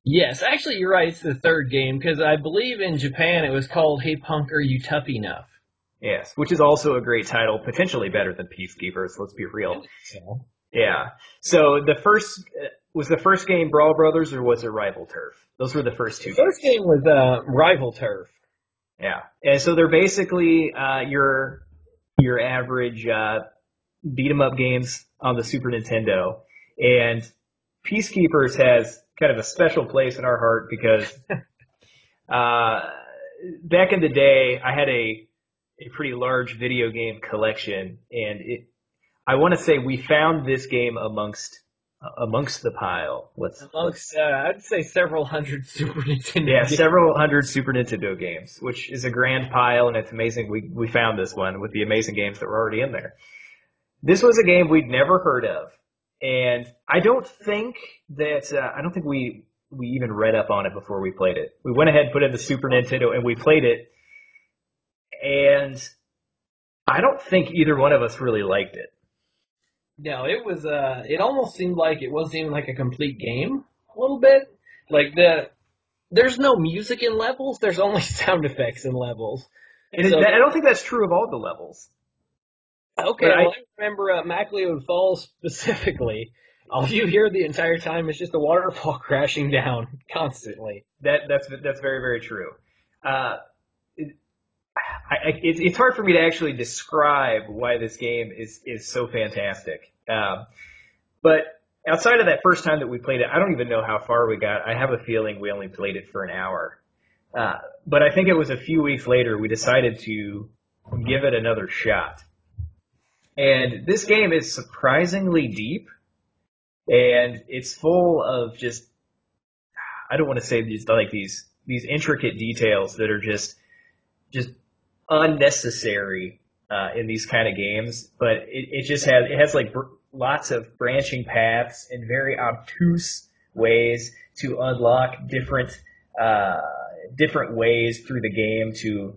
Yes, actually, you're right. It's the third game because I believe in Japan it was called "Hey Punk, Are You Tough Enough?" Yes, which is also a great title, potentially better than Peacekeepers. Let's be real. So, Yeah. So the first uh, was the first game Brawl Brothers or was it Rival Turf? Those were the first two. the first games. game was uh, Rival Turf. Yeah, and so they're basically uh, your your average uh, beat 'em up games on the Super Nintendo, and Peacekeepers has kind of a special place in our heart because uh, back in the day, I had a a pretty large video game collection, and it I want to say we found this game amongst amongst the pile. Let's, let's Amongst, uh, I'd say several hundred Super Nintendo yeah, games. several hundred Super Nintendo games, which is a grand pile, and it's amazing we, we found this one with the amazing games that were already in there. This was a game we'd never heard of, and I don't think that uh, I don't think we we even read up on it before we played it. We went ahead and put in the Super Nintendo and we played it, and I don't think either one of us really liked it. No, it was. Uh, it almost seemed like it wasn't even like a complete game. A little bit, like the. There's no music in levels. There's only sound effects in levels. And So- I don't think that's true of all the levels. Okay, I- well, I remember uh, MacLeod Falls specifically. All you hear the entire time is just a waterfall crashing down constantly. That that's that's very very true. Uh, it, I, I, it's it's hard for me to actually describe why this game is is so fantastic. Um, but outside of that first time that we played it, I don't even know how far we got. I have a feeling we only played it for an hour. Uh, but I think it was a few weeks later we decided to give it another shot. And this game is surprisingly deep, and it's full of just I don't want to say these like these these intricate details that are just just unnecessary uh, in these kind of games, but it, it just has it has like br- lots of branching paths and very obtuse ways to unlock different uh, different ways through the game to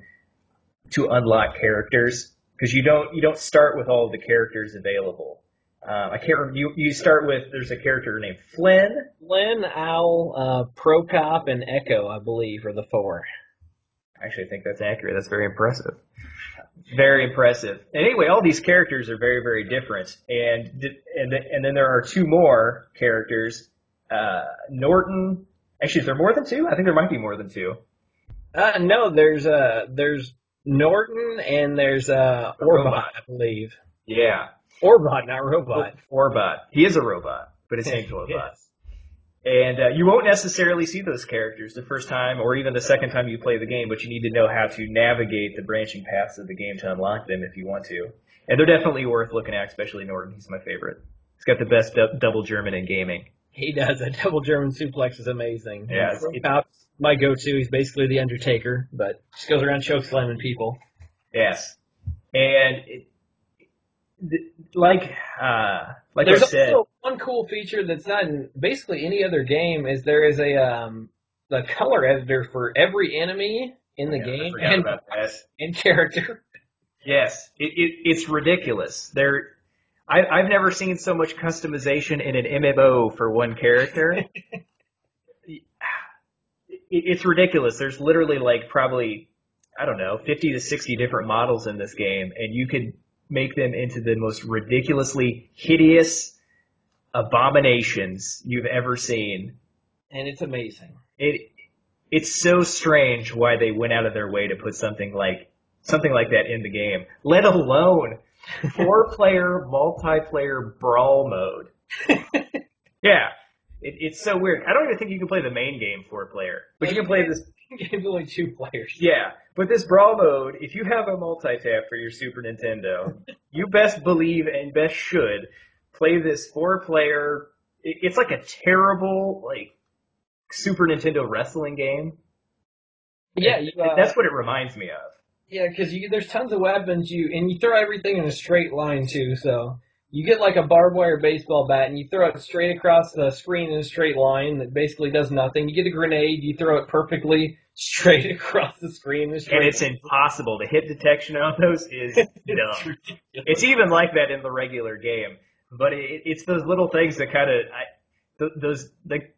to unlock characters because you don't you don't start with all of the characters available. Um, I can't remember. You you start with there's a character named Flynn. Flynn, Owl, uh, Procop, and Echo, I believe, are the four. I Actually, I think that's accurate. That's very impressive. Very impressive. Anyway, all these characters are very, very different, and and and then there are two more characters. Uh, Norton. Actually, is there more than two? I think there might be more than two. Uh, no, there's uh, there's Norton and there's uh, A Orbot, robot. I believe. Yeah, Orbot, not robot. Orbot. He is a robot, but his name's Orbot. And uh, you won't necessarily see those characters the first time or even the second time you play the game, but you need to know how to navigate the branching paths of the game to unlock them if you want to. And they're definitely worth looking at, especially Norton. He's my favorite. He's got the best du- double German in gaming. He does. A double German suplex is amazing. Yeah, it's- it's- Procop's my go-to. He's basically the Undertaker, but just goes around choke slamming people. Yes. And it, like uh, like There's I said, also one cool feature that's not in basically any other game. Is there is a um the color editor for every enemy in the Yeah, game and, about and character. Yes, it, it, it's ridiculous. There, I've never seen so much customization in an MMO for one character. it, it's ridiculous. There's literally like probably I don't know, 50 to 60 different models in this game, and you could make them into the most ridiculously hideous abominations you've ever seen. and it's amazing. It it's so strange why they went out of their way to put something like something like that in the game, let alone four player multiplayer brawl mode. yeah. It, it's so weird. I don't even think you can play the main game four player, but you can play this. Game's only two players. Yeah, but this brawl mode, if you have a multi-tap for your Super Nintendo, you best believe and best should play this four-player. it- It's like a terrible like Super Nintendo wrestling game. Yeah, you, uh, That's what it reminds me of. Yeah, because there's tons of weapons you and you throw everything in a straight line too. So you get like a barbed wire baseball bat and you throw it straight across the screen in a straight line that basically does nothing. You get a grenade, you throw it perfectly straight across the screen in a straight. And it's impossible. The hit detection on those is dumb. It's even like that in the regular game, but it, it's those little things that kind of th- those like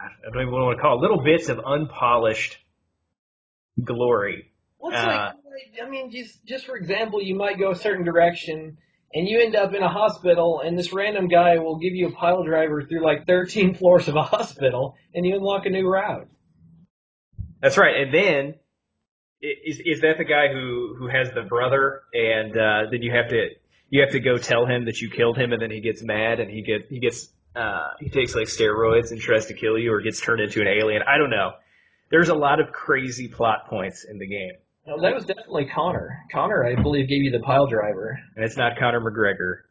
I don't even know what to call it, little bits of unpolished glory. Well, it's uh, like, I mean, just just for example, you might go a certain direction, and you end up in a hospital, and this random guy will give you a pile driver through like 13 floors of a hospital, and you unlock a new route. That's right. And then is is that the guy who who has the brother, and uh, then you have to you have to go tell him that you killed him, and then he gets mad, and he gets he gets uh, he takes like steroids and tries to kill you, or gets turned into an alien. I don't know. There's a lot of crazy plot points in the game. No, that was definitely Connor. Connor, I believe, gave you the pile driver. And it's not Conor McGregor.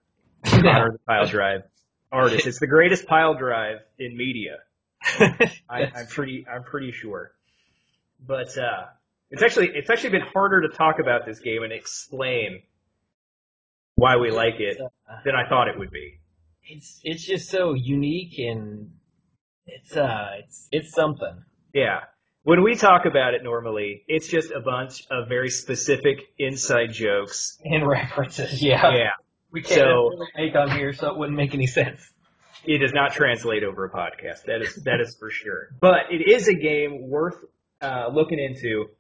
Connor the pile drive artist. It's the greatest pile drive in media. I, I'm pretty I'm pretty sure. But uh, it's actually it's actually been harder to talk about this game and explain why we like it than I thought it would be. It's it's just so unique and it's uh it's it's something. Yeah. When we talk about it normally, it's just a bunch of very specific inside jokes. And references, yeah. Yeah. We can't So- really make on here, so it wouldn't make any sense. It does not translate over a podcast. That is that is for sure. But it is a game worth uh, looking into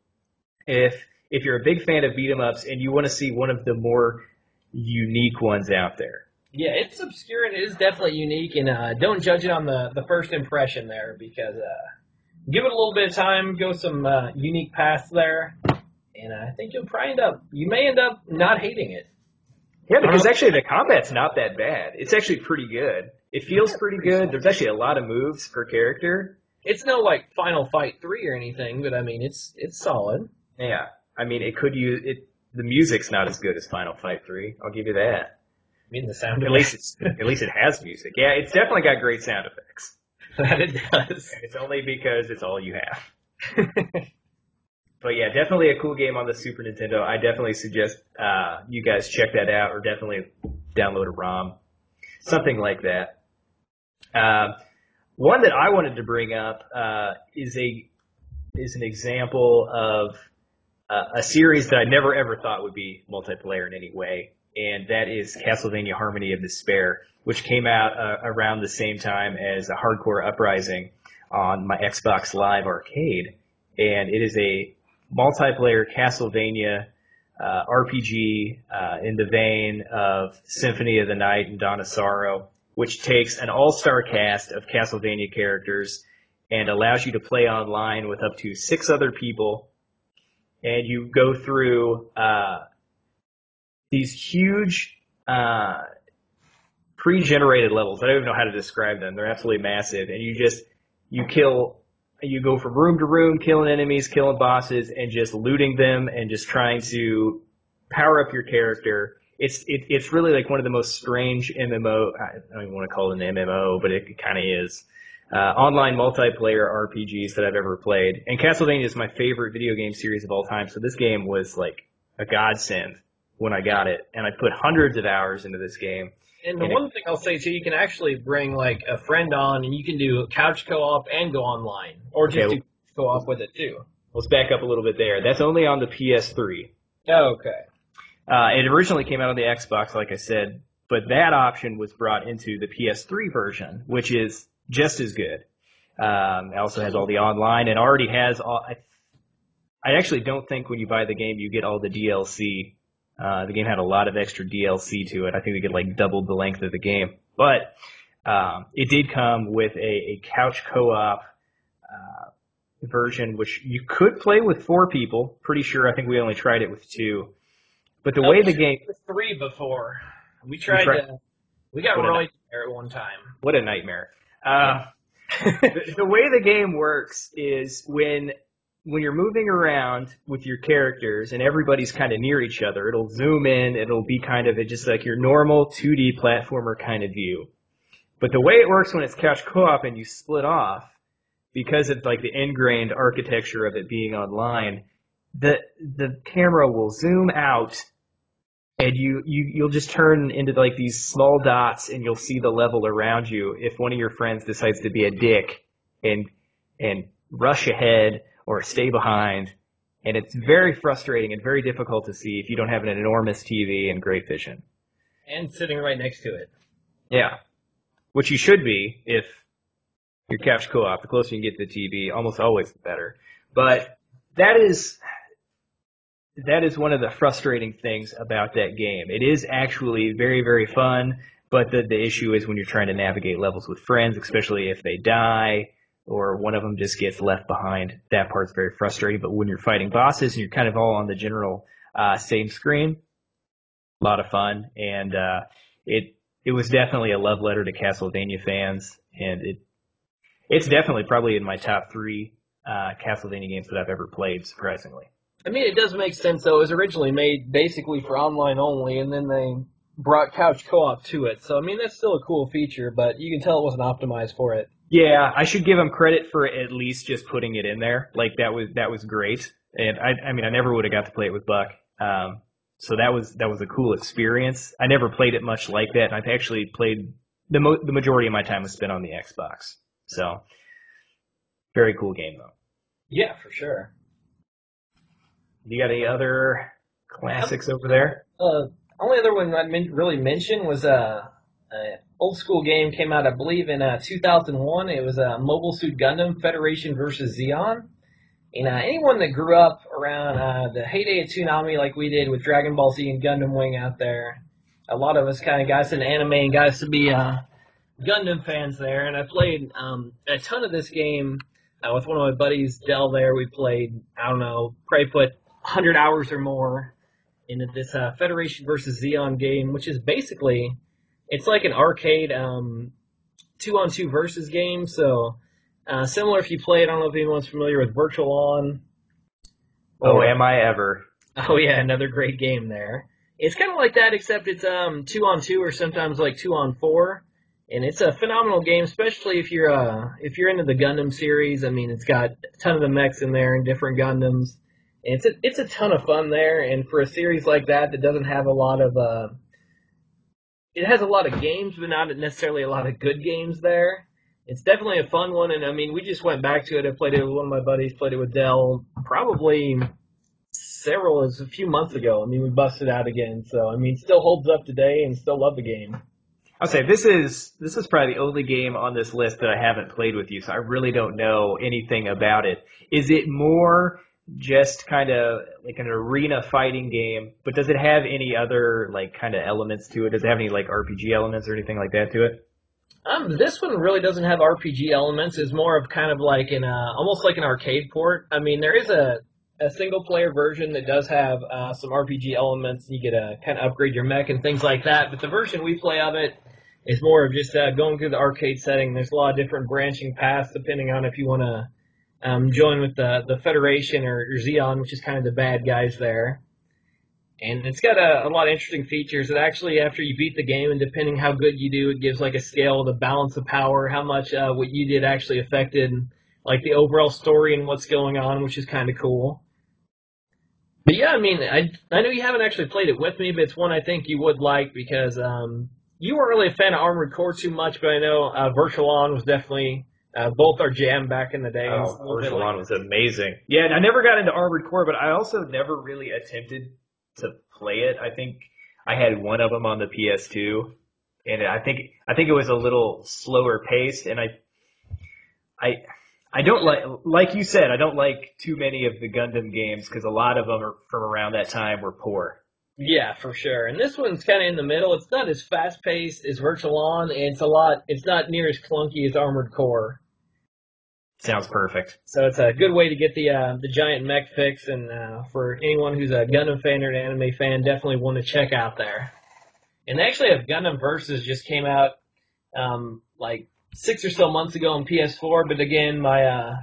if if you're a big fan of beat 'em ups and you want to see one of the more unique ones out there. Yeah, it's obscure and it is definitely unique, and uh, don't judge it on the, the first impression there because uh, give it a little bit of time, go some uh, unique paths there, and I think you'll probably end up, you may end up not hating it. Yeah, because actually the combat's not that bad. It's actually pretty good. It feels pretty good. There's actually a lot of moves per character. It's no like Final Fight 3 or anything, but I mean, it's it's solid. Yeah, I mean it could use it. The music's not as good as Final Fight Three. I'll give you that. I mean, the sound At least it's at least it has music. Yeah, it's definitely got great sound effects. that it does. It's only because it's all you have. But yeah, definitely a cool game on the Super Nintendo. I definitely suggest uh, you guys check that out, or definitely download a ROM, something like that. Um, one that I wanted to bring up uh, is a is an example of uh, a series that I never ever thought would be multiplayer in any way, and that is Castlevania Harmony of Despair, which came out uh, around the same time as a Hard Corps: Uprising on my Xbox Live Arcade, and it is a multiplayer Castlevania uh, RPG uh, in the vein of Symphony of the Night and of Sorrow, which takes an all-star cast of Castlevania characters and allows you to play online with up to six other people, and you go through uh, these huge uh, pre-generated levels. I don't even know how to describe them. They're absolutely massive, and you just you kill you go from room to room, killing enemies, killing bosses, and just looting them, and just trying to power up your character. It's it, it's really like one of the most strange MMO. I don't even want to call it an MMO, but it kind of is. Uh, online multiplayer RPGs that I've ever played, and Castlevania is my favorite video game series of all time. So this game was like a godsend when I got it, and I put hundreds of hours into this game. And the And it- one thing I'll say too, you can actually bring like a friend on, and you can do couch co-op and go online, or just Okay. do co-op with it too. Let's back up a little bit there. That's only on the PS3. Okay. Uh, it originally came out on the Xbox, like I said, but that option was brought into the PS3 version, which is just as good. Um, it also has all the online and already has all. I, I actually don't think when you buy the game you get all the DLC. Uh, the game had a lot of extra DLC to it. I think we could like double the length of the game, but um, it did come with a, a couch co-op uh, version, which you could play with four people. Pretty sure. I think we only tried it with two. But the way the game, was three before. We tried, tried- to. We got Roy there at one time. what a nightmare. Uh, the, the way the game works is when when you're moving around with your characters and everybody's kind of near each other, it'll zoom in. It'll be kind of just like your normal 2D platformer kind of view. But the way it works when it's couch co-op and you split off, because of like the ingrained architecture of it being online, the the camera will zoom out and you, you you'll just turn into like these small dots and you'll see the level around you if one of your friends decides to be a dick and and rush ahead or stay behind and it's very frustrating and very difficult to see if you don't have an enormous TV and great vision. And sitting right next to it. Yeah. Which you should be if Your couch co-op. The closer you get to the TV, almost always the better. But that is that is one of the frustrating things about that game. It is actually very very fun, but the the issue is when you're trying to navigate levels with friends, especially if they die or one of them just gets left behind. That part's very frustrating. But when you're fighting bosses and you're kind of all on the general uh, same screen, a lot of fun, and uh, it it was definitely a love letter to Castlevania fans, and it it's definitely probably in my top three uh, Castlevania games that I've ever played. Surprisingly, I mean, it does make sense though. It was originally made basically for online only, and then they brought couch co-op to it. So I mean, that's still a cool feature, but you can tell it wasn't optimized for it. Yeah, I should give him credit for at least just putting it in there. Like that was that was great, and I I mean I never would have got to play it with Buck. Um, so that was that was a cool experience. I never played it much like that, I've actually played the mo- the majority of my time was spent on the Xbox. So very cool game though. Yeah, for sure. You got any other classics over there? Uh, only other one I'd men- really mention was uh, a old school game came out, I believe, in uh, 2001. It was uh, Mobile Suit Gundam Federation versus Zeon. And uh, anyone that grew up around uh, the heyday of Toonami, like we did with Dragon Ball Z and Gundam Wing out there, a lot of us kind of us into anime and got to be uh, Gundam fans there. And I played um, a ton of this game uh, with one of my buddies, Dell. There, we played I don't know, probably put 100 hours or more into this Federation versus Zeon game, which is basically it's like an arcade um, two on two versus game. So uh, similar if you play it. I don't know if anyone's familiar with Virtual On. Oh, am I ever? Oh yeah, another great game there. It's kind of like that, except it's um two on two or sometimes like two on four, and it's a phenomenal game, especially if you're uh if you're into the Gundam series. I mean, it's got a ton of the mechs in there and different Gundams. And it's a, it's a ton of fun there, and for a series like that that doesn't have a lot of uh, it has a lot of games, but not necessarily a lot of good games there. It's definitely a fun one, and I mean, we just went back to it. I played it with one of my buddies, played it with Dell, probably several, was a few months ago. I mean, we busted out again, so I mean, still holds up today, and still love the game. I'll say this is this is probably the only game on this list that I haven't played with you, so I really don't know anything about it. Is it more just kind of like an arena fighting game, but does it have any other like kind of elements to it? Does it have any like RPG elements or anything like that to it? Um, this one really doesn't have RPG elements. It's more of kind of like an uh, almost like an arcade port. I mean, there is a a single player version that does have uh, some RPG elements. You get to kind of upgrade your mech and things like that. But the version we play of it is more of just uh, going through the arcade setting. There's a lot of different branching paths depending on if you want to um, join with the the Federation or, or Zeon, which is kind of the bad guys there. And it's got a, a lot of interesting features. It actually, after you beat the game, and depending how good you do, it gives like a scale of the balance of power, how much uh, what you did actually affected like the overall story and what's going on, which is kind of cool. But yeah, I mean, I I know you haven't actually played it with me, but it's one I think you would like because um, you weren't really a fan of Armored Core too much, but I know uh, Virtual On was definitely uh, both are jam back in the day. Oh, It's a little bit Virtual like- On was amazing. Yeah, and I never got into Armored Core, but I also never really attempted to play it. I think I had one of them on the PS2, and I think I think it was a little slower paced, and I I I don't like like you said, I don't like too many of the Gundam games because a lot of them are from around that time were poor. Yeah, for sure. And this one's kind of in the middle. It's not as fast paced as Virtual On, and it's a lot. It's not near as clunky as Armored Core. Sounds perfect. So it's a good way to get the uh, the giant mech fix, and uh, for anyone who's a Gundam fan or an anime fan, definitely want to check out there. And they actually have Gundam Versus just came out um, like six or so months ago on PS4. But again, my uh,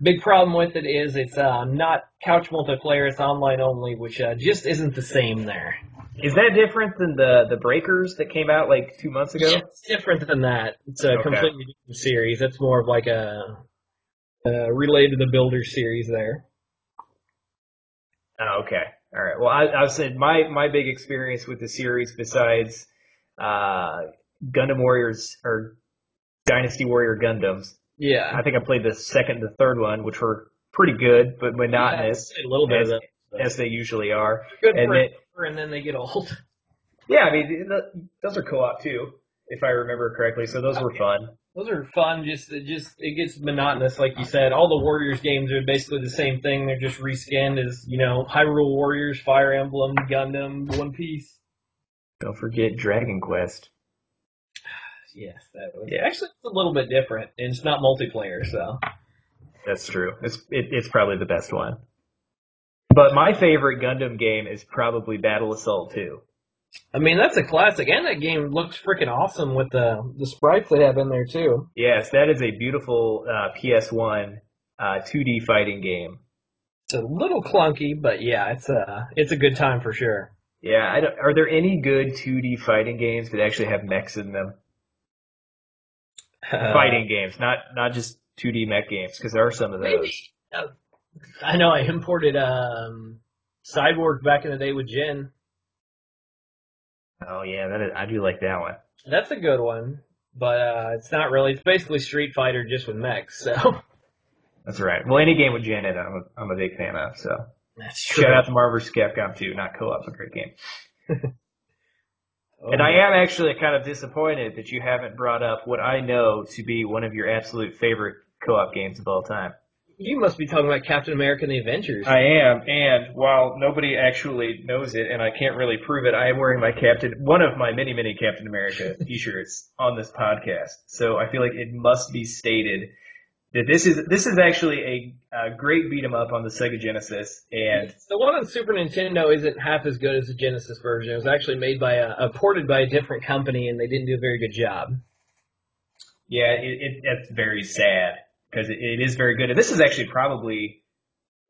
big problem with it is it's uh, not couch multiplayer; it's online only, which uh, just isn't the same there. Is that different than the the Breakers that came out like two months ago? Yeah, it's different than that. It's a Okay. completely different series. It's more of like a, related to the Builder series there. Oh, okay. All right. Well, I, I saying my my big experience with the series, besides uh, Gundam Warriors or Dynasty Warrior Gundams, Yeah. I think I played the second, and the third one, which were pretty good but monotonous, Yeah, a little bit as, of that. as they usually are. Good and for then- an and then they get old. Yeah, I mean those are co-op too, if I remember correctly. So those were fun. Those are fun. Just it just it gets monotonous, like you said. All the Warriors games are basically the same thing. They're just reskinned as you know Hyrule Warriors, Fire Emblem, Gundam, One Piece. Don't forget Dragon Quest. Yes, that was. Yeah, actually, it's a little bit different, and it's not multiplayer, so. That's true. It's it, it's probably the best one. But my favorite Gundam game is probably Battle Assault 2. I mean, that's a classic, and that game looks freaking awesome with the the sprites they have in there too. Yes, that is a beautiful uh, PS1 uh, 2D fighting game. It's a little clunky, but yeah, it's a it's a good time for sure. Yeah, I don't, are there any good 2D fighting games that actually have mechs in them? Uh, fighting games, not not just 2D mech games, because there are some of those. Maybe. Uh, I know I imported um, Cyborg back in the day with Jin. Oh yeah, that is, I do like that one. That's a good one, but uh, it's not really. It's basically Street Fighter just with mechs. So That's right. Well, any game with Janet, I'm a, I'm a big fan of. So that's true. shout out to Marvel vs. Capcom 2, not co-op, a great game. Oh, And I am actually kind of disappointed that you haven't brought up what I know to be one of your absolute favorite co-op games of all time. You must be talking about Captain America and the Avengers. I am, and while nobody actually knows it, and I can't really prove it, I am wearing my Captain, one of my many, many Captain America t-shirts on this podcast. So I feel like it must be stated that this is this is actually a, a great beat 'em up on the Sega Genesis, and the one on Super Nintendo isn't half as good as the Genesis version. It was actually made by a, a ported by a different company, and they didn't do a very good job. yeah, it, it it's very sad because it, it is very good. And this is actually probably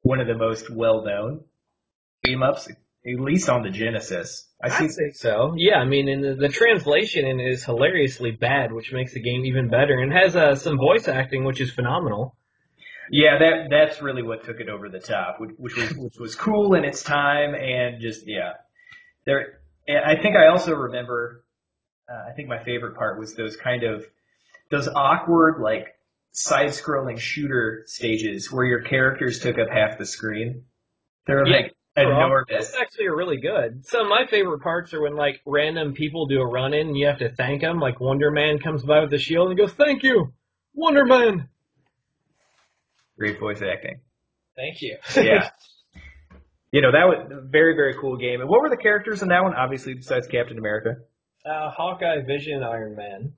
one of the most well known beat 'em ups, at least on the Genesis. I see. I think so. Yeah, I mean, and the, the translation in it is hilariously bad, which makes the game even better, and has uh, some voice acting, which is phenomenal. Yeah, that that's really what took it over the top, which, which was which was cool in its time, and just yeah, there. I think I also remember. Uh, I think my favorite part was those kind of those awkward like side-scrolling shooter stages where your characters took up half the screen. They're Yeah, like enormous. That's actually really good. Some of my favorite parts are when like random people do a run in and you have to thank them. Like Wonder Man comes by with the shield and goes, "Thank you, Wonder Man." Great voice acting. Thank you. Yeah. You know that was a very very cool game. And what were the characters in that one? Obviously, besides Captain America. uh, Hawkeye, Vision, Iron Man.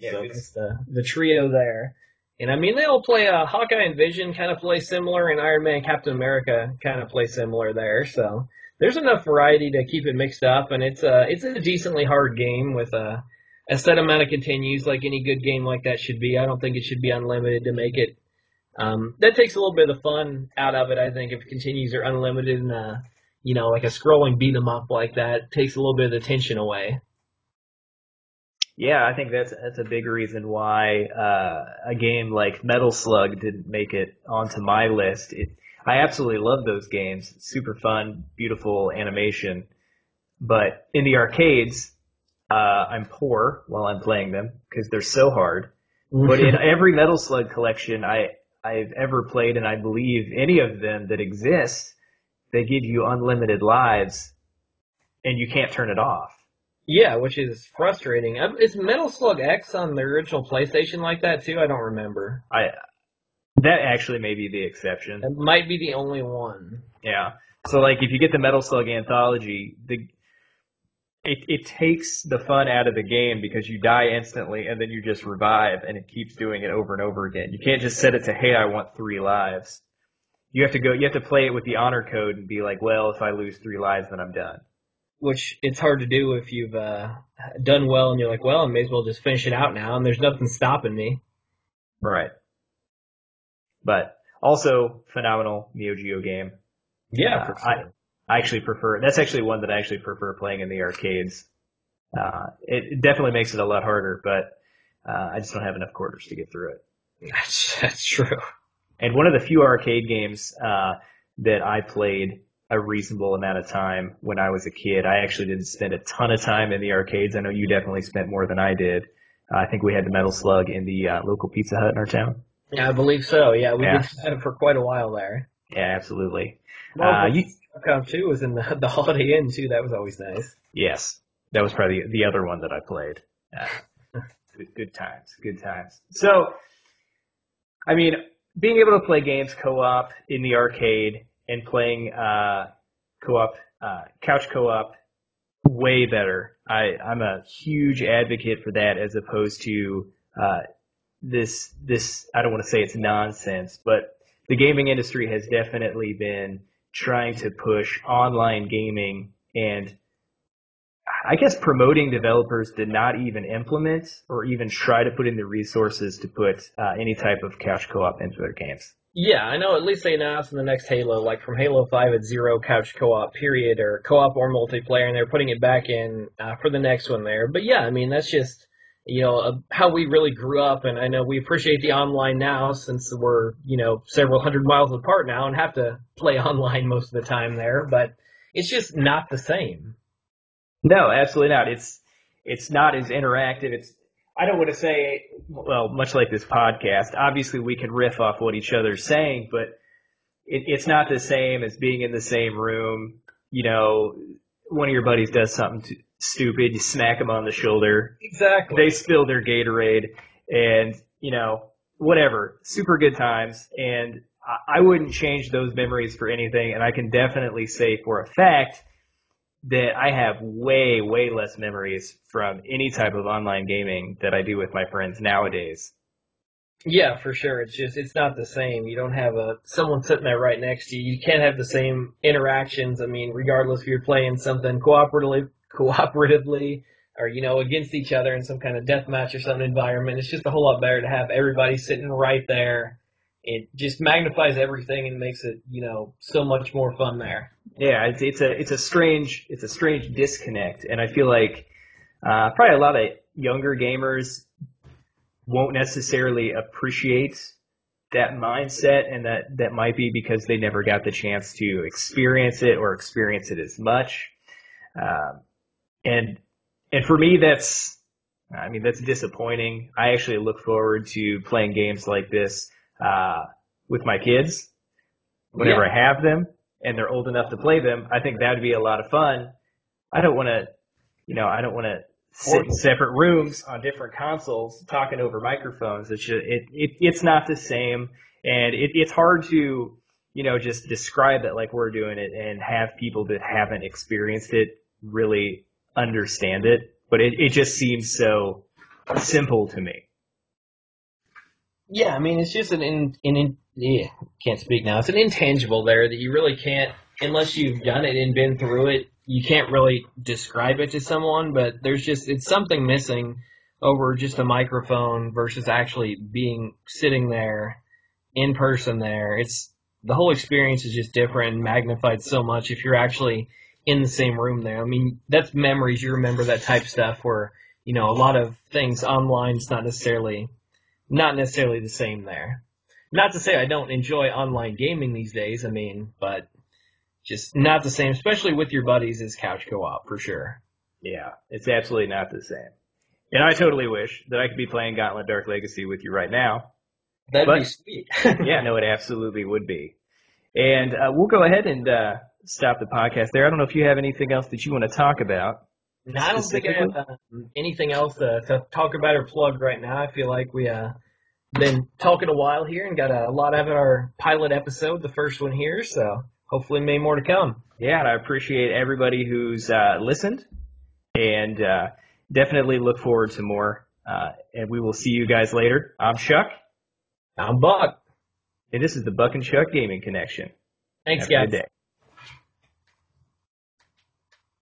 Yeah, so it's- the the trio there. And I mean, they all play uh, Hawkeye and Vision kind of play similar, and Iron Man, Captain America kind of play similar there. So there's enough variety to keep it mixed up, and it's a it's a decently hard game with a a set amount of continues, like any good game like that should be. I don't think it should be unlimited to make it. Um, that takes a little bit of the fun out of it. I think if continues are unlimited and uh, you know, like a scrolling beat 'em up like that, takes a little bit of the tension away. Yeah, I think that's that's a big reason why uh, a game like Metal Slug didn't make it onto my list. It, I absolutely love those games. Super fun, beautiful animation. But in the arcades, uh, I'm poor while I'm playing them because they're so hard. But in every Metal Slug collection I I've ever played, and I believe any of them that exist, they give you unlimited lives, and you can't turn it off. Yeah, which is frustrating. Um, Is Metal Slug X on the original PlayStation like that too? I don't remember. I that actually may be the exception. It might be the only one. Yeah. So like if you get the Metal Slug anthology, the it it takes the fun out of the game because you die instantly and then you just revive and it keeps doing it over and over again. You can't just set it to hey I want three lives. You have to go you have to play it with the honor code and be like, well, if I lose three lives then I'm done. Which it's hard to do if you've uh, done well and you're like, well, I may as well just finish it out now, and there's nothing stopping me. Right. But also phenomenal Neo Geo game. Yeah, Uh, for I. I actually prefer that's actually one that I actually prefer playing in the arcades. Uh, it, it definitely makes it a lot harder, but uh, I just don't have enough quarters to get through it. That's, that's true. And one of the few arcade games uh, that I played a reasonable amount of time when I was a kid. I actually didn't spend a ton of time in the arcades. I know you definitely spent more than I did. Uh, I think we had the Metal Slug in the uh, local Pizza Hut in our town. Yeah, I believe so. Yeah, we Yeah. for quite a while there. Yeah, absolutely. Uh, Marvel you, Capcom 2 was in the, the Holiday Inn too. That was always nice. yes, that was probably the other one that I played. Uh, good, good times, good times. So, I mean, being able to play games co-op in the arcade and playing uh, co-op, uh, couch co-op, way better. I, I'm a huge advocate for that as opposed to uh, this this. I don't want to say it's nonsense, but the gaming industry has definitely been trying to push online gaming and I guess promoting developers to not even implement or even try to put in the resources to put uh, any type of couch co-op into their games. Yeah, I know. At least they announced in the next Halo, like from Halo Five, it's zero couch co-op period or co-op or multiplayer, and they're putting it back in uh, for the next one there. But yeah, I mean that's just you know uh, how we really grew up, and I know we appreciate the online now since we're you know several hundred miles apart now and have to play online most of the time there. But it's just not the same. No, absolutely not. It's it's not as interactive. It's I don't want to say well, much like this podcast. Obviously, we can riff off what each other's saying, but it, it's not the same as being in the same room. You know, one of your buddies does something to, stupid, you smack them on the shoulder. Exactly. They spill their Gatorade, and you know, whatever. Super good times, and I, I wouldn't change those memories for anything. And I can definitely say for a fact that I have way, way less memories from any type of online gaming that I do with my friends nowadays. Yeah, for sure. It's just it's not the same. You don't have a someone sitting there right next to you. You can't have the same interactions. I mean, regardless if you're playing something cooperatively, cooperatively, or you know against each other in some kind of death match or some environment. It's just a whole lot better to have everybody sitting right there. It just magnifies everything and makes it you know so much more fun there. Yeah, it's, it's a it's a strange it's a strange disconnect, and I feel like uh, probably a lot of younger gamers won't necessarily appreciate that mindset, and that that might be because they never got the chance to experience it or experience it as much. Um, and and for me, that's I mean that's disappointing. I actually look forward to playing games like this uh, with my kids whenever yeah. I have them and they're old enough to play them. I think that would be a lot of fun. I don't want to, you know, I don't want to sit in separate rooms on different consoles talking over microphones. It's just, it, it it's not the same, and it, it's hard to you know just describe it like we're doing it and have people that haven't experienced it really understand it. But it, it just seems so simple to me. Yeah, I mean it's just an in, an in, yeah, can't speak now. It's an intangible there that you really can't unless you've done it and been through it you can't really describe it to someone, but there's just it's something missing over just a microphone versus actually being sitting there in person there. It's the whole experience is just different magnified so much if you're actually in the same room there. I mean, that's memories. You remember that type stuff where, you know, a lot of things online is not necessarily not necessarily the same there. Not to say I don't enjoy online gaming these days, I mean, but just not the same, especially with your buddies as couch co-op for sure. Yeah, it's absolutely not the same. And I totally wish that I could be playing Gauntlet Dark Legacy with you right now. That'd but, be sweet. yeah, no, it absolutely would be. And uh, we'll go ahead and uh, stop the podcast there. I don't know if you have anything else that you want to talk about. No, I don't think I have um, anything else to, to, talk about or plug right now. I feel like we uh been talking a while here and got a lot of our pilot episode, the first one here. So hopefully many more to come. Yeah, and I appreciate everybody who's uh, listened, and uh, definitely look forward to more. Uh, and we will see you guys later. I'm Chuck. I'm Buck. And this is the Buck and Chuck Gaming Connection. Thanks, Have guys.